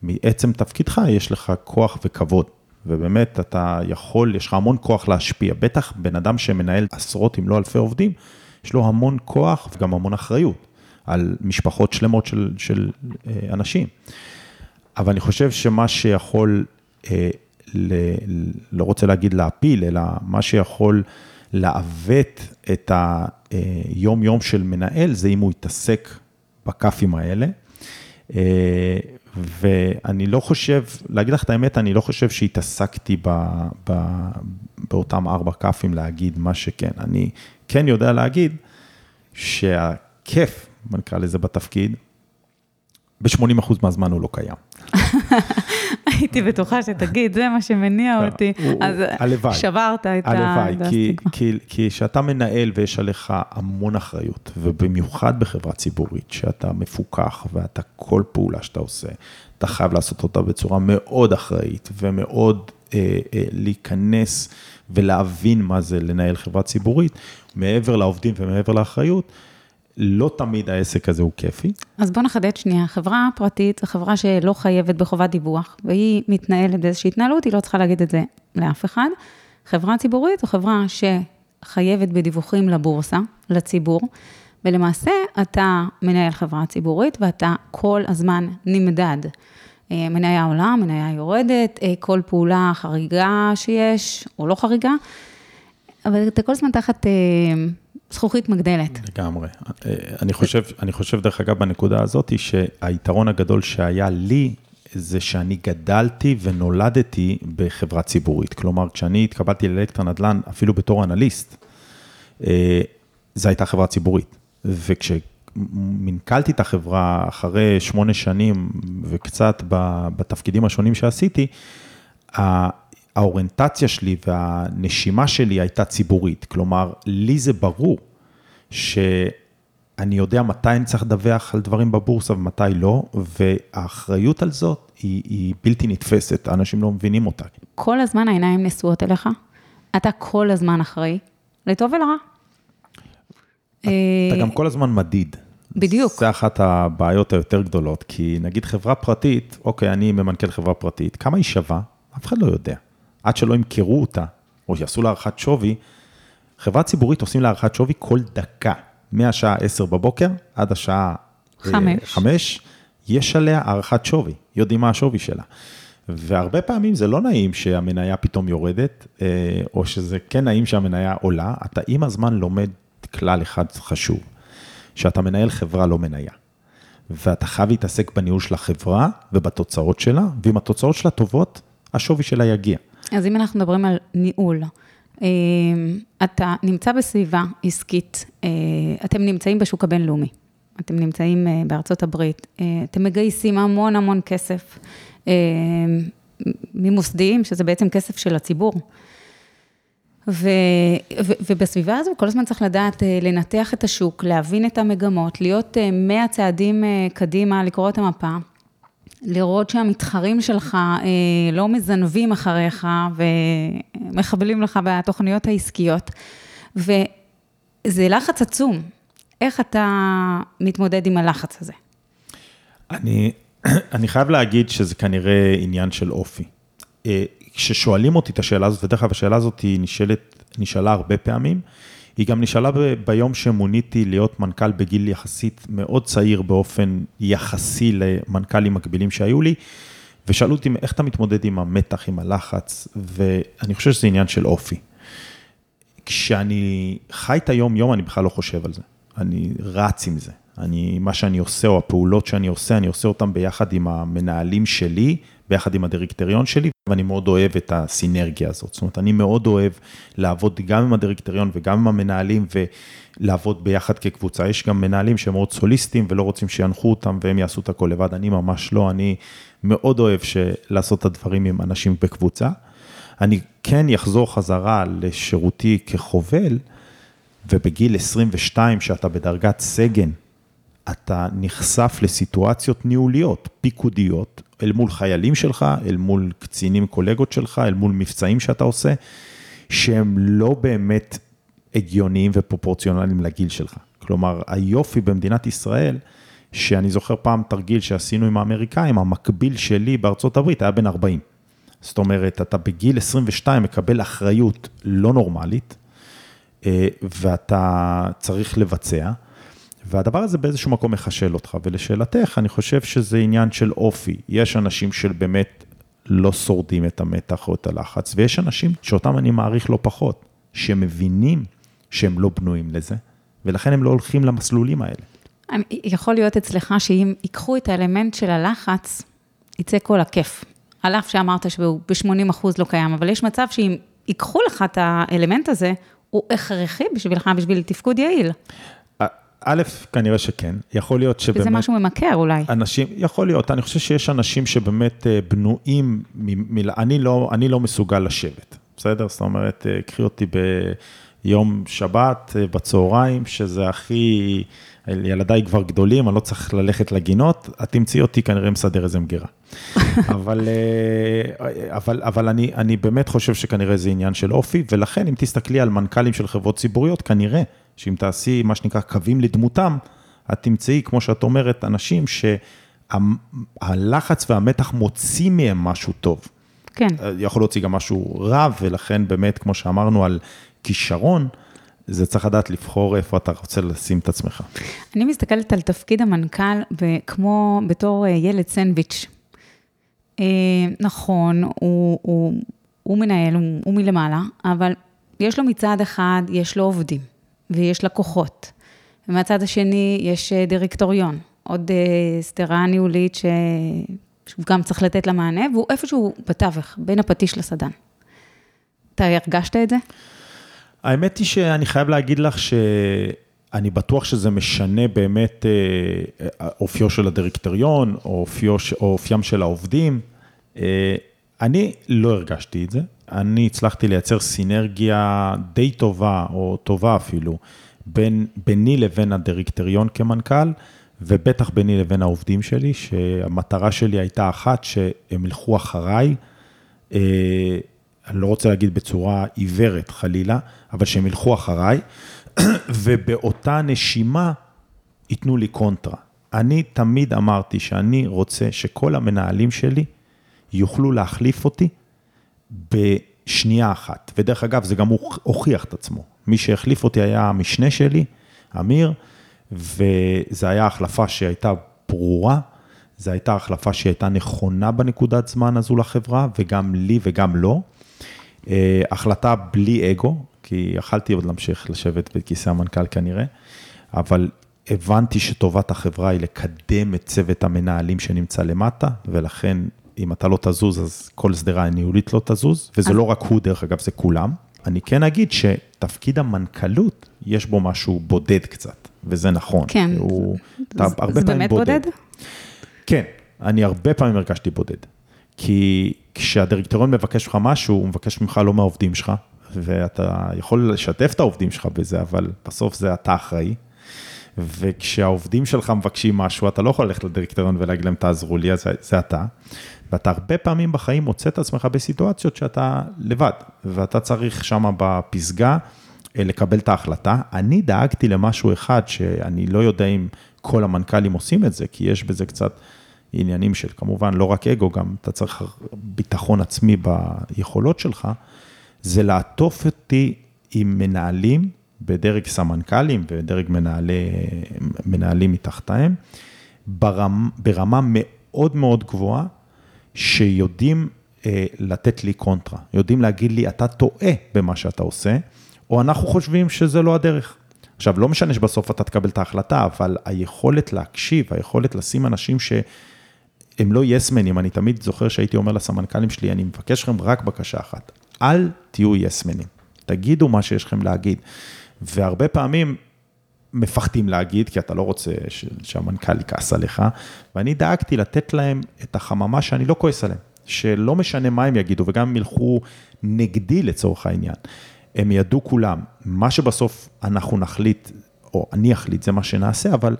מעצם תפקידך, יש לך כוח וכבוד. ובאמת, אתה יכול, יש לך המון כוח להשפיע. בטח בן אדם שמנהל עשרות אם לא אלפי עובדים, יש לו המון כוח וגם המון אחריות על משפחות שלמות של, של אה, אנשים. אבל אני חושב שמה שיכול, אה, ל, לא רוצה להגיד להפיל, אלא מה שיכול לעוות את היום-יום של מנהל, זה אם הוא יתעסק בכ"פים האלה. ואני לא חושב, להגיד לך את האמת, אני לא חושב שהתעסקתי ב, ב, באותם ארבע כ"פים להגיד מה שכן. אני כן יודע להגיד שהכיף, נקרא לזה בתפקיד, ב-80% מהזמן הוא לא קיים. הייתי בטוחה שתגיד, זה מה שמניע לא, אותי, אז שברת את ה... הלוואי, כי כשאתה מנהל ויש עליך המון אחריות, ובמיוחד בחברה ציבורית, שאתה מפוקח ואתה, כל פעולה שאתה עושה, אתה חייב לעשות אותה בצורה מאוד אחראית ומאוד אה, אה, להיכנס ולהבין מה זה לנהל חברה ציבורית, מעבר לעובדים ומעבר לאחריות. לא תמיד העסק הזה הוא כיפי. אז בוא נחדד שנייה, חברה פרטית זו חברה שלא חייבת בחובת דיווח, והיא מתנהלת באיזושהי התנהלות, היא לא צריכה להגיד את זה לאף אחד. חברה ציבורית זו חברה שחייבת בדיווחים לבורסה, לציבור, ולמעשה אתה מנהל חברה ציבורית ואתה כל הזמן נמדד. אה, מניה עולה, מניה יורדת, אה, כל פעולה חריגה שיש, או לא חריגה, אבל אתה כל הזמן תחת... אה, זכוכית מגדלת. לגמרי. אני חושב, אני חושב, דרך אגב, בנקודה הזאת, שהיתרון הגדול שהיה לי, זה שאני גדלתי ונולדתי בחברה ציבורית. כלומר, כשאני התקבלתי לאלקטר נדל"ן, אפילו בתור אנליסט, אה, זו הייתה חברה ציבורית. וכשמנכלתי את החברה אחרי שמונה שנים וקצת בתפקידים השונים שעשיתי, האוריינטציה שלי והנשימה שלי הייתה ציבורית. כלומר, לי זה ברור שאני יודע מתי אני צריך לדווח על דברים בבורסה ומתי לא, והאחריות על זאת היא, היא בלתי נתפסת, האנשים לא מבינים אותה. כל הזמן העיניים נשואות אליך, אתה כל הזמן אחראי, לטוב ולרע. אתה גם כל הזמן מדיד. בדיוק. זה אחת הבעיות היותר גדולות, כי נגיד חברה פרטית, אוקיי, אני ממנכ"ל חברה פרטית, כמה היא שווה? אף אחד לא יודע. עד שלא ימכרו אותה, או שיעשו לה הערכת שווי, חברה ציבורית עושים לה הערכת שווי כל דקה, מהשעה 10 בבוקר עד השעה 5, אה, יש עליה הערכת שווי, יודעים מה השווי שלה. והרבה פעמים זה לא נעים שהמניה פתאום יורדת, אה, או שזה כן נעים שהמניה עולה, אתה עם הזמן לומד כלל אחד חשוב, שאתה מנהל חברה לא מניה. ואתה חייב להתעסק בניהול של החברה ובתוצאות שלה, ואם התוצאות שלה טובות, השווי שלה יגיע. אז אם אנחנו מדברים על ניהול, אה, אתה נמצא בסביבה עסקית, אה, אתם נמצאים בשוק הבינלאומי, אתם נמצאים אה, בארצות הברית, אתם מגייסים המון המון כסף, ממוסדיים, שזה בעצם כסף של הציבור. ו, ו, ובסביבה הזו כל הזמן צריך לדעת לנתח את השוק, להבין את המגמות, להיות 100 אה, צעדים קדימה, לקרוא את המפה, לראות שהמתחרים שלך לא מזנבים אחריך ומחבלים לך בתוכניות העסקיות. וזה לחץ עצום. איך אתה מתמודד עם הלחץ הזה? אני, אני חייב להגיד שזה כנראה עניין של אופי. כששואלים אותי את השאלה הזאת, ודרך אגב, השאלה הזאת נשאלת, נשאלה הרבה פעמים, היא גם נשאלה ב, ביום שמוניתי להיות מנכ"ל בגיל יחסית מאוד צעיר באופן יחסי למנכ"לים מקבילים שהיו לי, ושאלו אותי איך אתה מתמודד עם המתח, עם הלחץ, ואני חושב שזה עניין של אופי. כשאני חי את היום-יום, אני בכלל לא חושב על זה. אני רץ עם זה. אני, מה שאני עושה, או הפעולות שאני עושה, אני עושה אותן ביחד עם המנהלים שלי, ביחד עם הדירקטוריון שלי, ואני מאוד אוהב את הסינרגיה הזאת. זאת אומרת, אני מאוד אוהב לעבוד גם עם הדירקטוריון וגם עם המנהלים, ולעבוד ביחד כקבוצה. יש גם מנהלים שהם מאוד סוליסטים ולא רוצים שינחו אותם והם יעשו את הכל לבד, אני ממש לא, אני מאוד אוהב לעשות את הדברים עם אנשים בקבוצה. אני כן אחזור חזרה לשירותי כחובל, ובגיל 22, שאתה בדרגת סגן, אתה נחשף לסיטואציות ניהוליות, פיקודיות, אל מול חיילים שלך, אל מול קצינים קולגות שלך, אל מול מבצעים שאתה עושה, שהם לא באמת הגיוניים ופרופורציונליים לגיל שלך. כלומר, היופי במדינת ישראל, שאני זוכר פעם תרגיל שעשינו עם האמריקאים, המקביל שלי בארצות הברית היה בן 40. זאת אומרת, אתה בגיל 22 מקבל אחריות לא נורמלית, אה, ואתה צריך לבצע. והדבר הזה באיזשהו מקום מחשל אותך, ולשאלתך, אני חושב שזה עניין של אופי. יש אנשים של באמת לא שורדים את המתח או את הלחץ, ויש אנשים שאותם אני מעריך לא פחות, שמבינים שהם לא בנויים לזה, ולכן הם לא הולכים למסלולים האלה. יכול להיות אצלך שאם ייקחו את האלמנט של הלחץ, יצא כל הכיף. על אף שאמרת שהוא ב-80 אחוז לא קיים, אבל יש מצב שאם ייקחו לך את האלמנט הזה, הוא הכרחי בשבילך, בשביל תפקוד יעיל. א', כנראה שכן, יכול להיות שבאמת... וזה משהו ממכר אולי. אנשים, יכול להיות, אני חושב שיש אנשים שבאמת אה, בנויים, מ, מ, אני, לא, אני לא מסוגל לשבת, בסדר? זאת אומרת, אה, קחי אותי ביום שבת, אה, בצהריים, שזה הכי, ילדיי כבר גדולים, אני לא צריך ללכת לגינות, את תמצאי אותי כנראה מסדר איזה מגירה. אבל, אבל, אבל אני, אני באמת חושב שכנראה זה עניין של אופי, ולכן אם תסתכלי על מנכ"לים של חברות ציבוריות, כנראה שאם תעשי מה שנקרא קווים לדמותם, את תמצאי, כמו שאת אומרת, אנשים שהלחץ והמתח מוציא מהם משהו טוב. כן. יכול להוציא גם משהו רע, ולכן באמת, כמו שאמרנו על כישרון, זה צריך לדעת לבחור איפה אתה רוצה לשים את עצמך. אני מסתכלת על תפקיד המנכ"ל כמו בתור אה, ילד סנדוויץ'. אה, נכון, הוא, הוא, הוא מנהל, הוא, הוא מלמעלה, אבל יש לו מצד אחד, יש לו עובדים. ויש לקוחות. ומהצד השני יש אה, דירקטוריון, עוד אה, סתירה ניהולית ש... שהוא גם צריך לתת לה מענה, והוא איפשהו בתווך, בין הפטיש לסדן. אתה הרגשת את זה? האמת היא שאני חייב להגיד לך שאני בטוח שזה משנה באמת אה, אופיו של הדירקטוריון, או אופיו, או אופיים של העובדים. אני לא הרגשתי את זה. אני הצלחתי לייצר סינרגיה די טובה, או טובה אפילו, בין, ביני לבין הדירקטוריון כמנכ"ל, ובטח ביני לבין העובדים שלי, שהמטרה שלי הייתה אחת, שהם ילכו אחריי, אה, אני לא רוצה להגיד בצורה עיוורת חלילה, אבל שהם ילכו אחריי, ובאותה נשימה ייתנו לי קונטרה. אני תמיד אמרתי שאני רוצה שכל המנהלים שלי יוכלו להחליף אותי בשנייה אחת. ודרך אגב, זה גם הוכיח את עצמו. מי שהחליף אותי היה המשנה שלי, אמיר, וזו הייתה החלפה שהייתה ברורה, זו הייתה החלפה שהייתה נכונה בנקודת זמן הזו לחברה, וגם לי וגם לו. אה, החלטה בלי אגו, כי יכלתי עוד להמשיך לשבת בכיסא המנכ"ל כנראה, אבל הבנתי שטובת החברה היא לקדם את צוות המנהלים שנמצא למטה, ולכן אם אתה לא תזוז, אז כל שדרה הניהולית לא תזוז, וזה אז... לא רק הוא, דרך אגב, זה כולם. אני כן אגיד שתפקיד המנכ"לות, יש בו משהו בודד קצת, וזה נכון. כן, הוא, זה, זה באמת בודד? בודד? כן, אני הרבה פעמים הרגשתי בודד. כי כשהדירקטוריון מבקש ממך משהו, הוא מבקש ממך לא מהעובדים שלך, ואתה יכול לשתף את העובדים שלך בזה, אבל בסוף זה אתה אחראי. וכשהעובדים שלך מבקשים משהו, אתה לא יכול ללכת לדירקטוריון ולהגיד להם, תעזרו לי, אז זה, זה אתה. ואתה הרבה פעמים בחיים מוצא את עצמך בסיטואציות שאתה לבד, ואתה צריך שם בפסגה אה, לקבל את ההחלטה. אני דאגתי למשהו אחד שאני לא יודע אם כל המנכ"לים עושים את זה, כי יש בזה קצת עניינים של כמובן לא רק אגו, גם אתה צריך ביטחון עצמי ביכולות שלך, זה לעטוף אותי עם מנהלים בדרג סמנכ"לים ודרג מנהלי, מנהלים מתחתיהם, ברמה, ברמה מאוד מאוד גבוהה, שיודעים אה, לתת לי קונטרה, יודעים להגיד לי, אתה טועה במה שאתה עושה, או אנחנו חושבים שזה לא הדרך. עכשיו, לא משנה שבסוף אתה תקבל את ההחלטה, אבל היכולת להקשיב, היכולת לשים אנשים שהם לא יסמנים, אני תמיד זוכר שהייתי אומר לסמנכ"לים שלי, אני מבקש לכם רק בקשה אחת, אל תהיו יסמנים, תגידו מה שיש לכם להגיד. והרבה פעמים מפחדים להגיד, כי אתה לא רוצה שהמנכ"ל יכעס עליך, ואני דאגתי לתת להם את החממה שאני לא כועס עליהם, שלא משנה מה הם יגידו, וגם אם ילכו נגדי לצורך העניין. הם ידעו כולם, מה שבסוף אנחנו נחליט, או אני אחליט, זה מה שנעשה, אבל,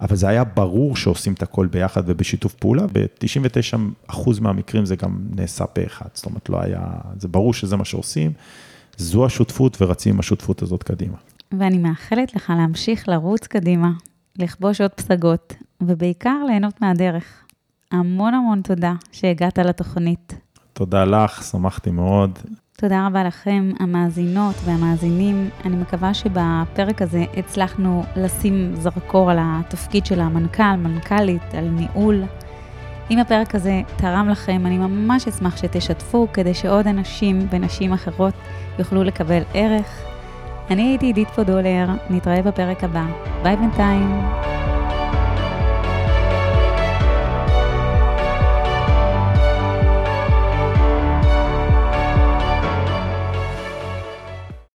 אבל זה היה ברור שעושים את הכל ביחד ובשיתוף פעולה, ב-99% מהמקרים זה גם נעשה פה אחד, זאת אומרת, לא היה, זה ברור שזה מה שעושים, זו השותפות ורצים עם השותפות הזאת קדימה. ואני מאחלת לך להמשיך לרוץ קדימה, לכבוש עוד פסגות, ובעיקר ליהנות מהדרך. המון המון תודה שהגעת לתוכנית. תודה לך, שמחתי מאוד. תודה רבה לכם, המאזינות והמאזינים. אני מקווה שבפרק הזה הצלחנו לשים זרקור על התפקיד של המנכ"ל, מנכ"לית, על ניהול. אם הפרק הזה תרם לכם, אני ממש אשמח שתשתפו כדי שעוד אנשים ונשים אחרות יוכלו לקבל ערך. אני הייתי עידית פודולר, נתראה בפרק הבא. ביי בינתיים.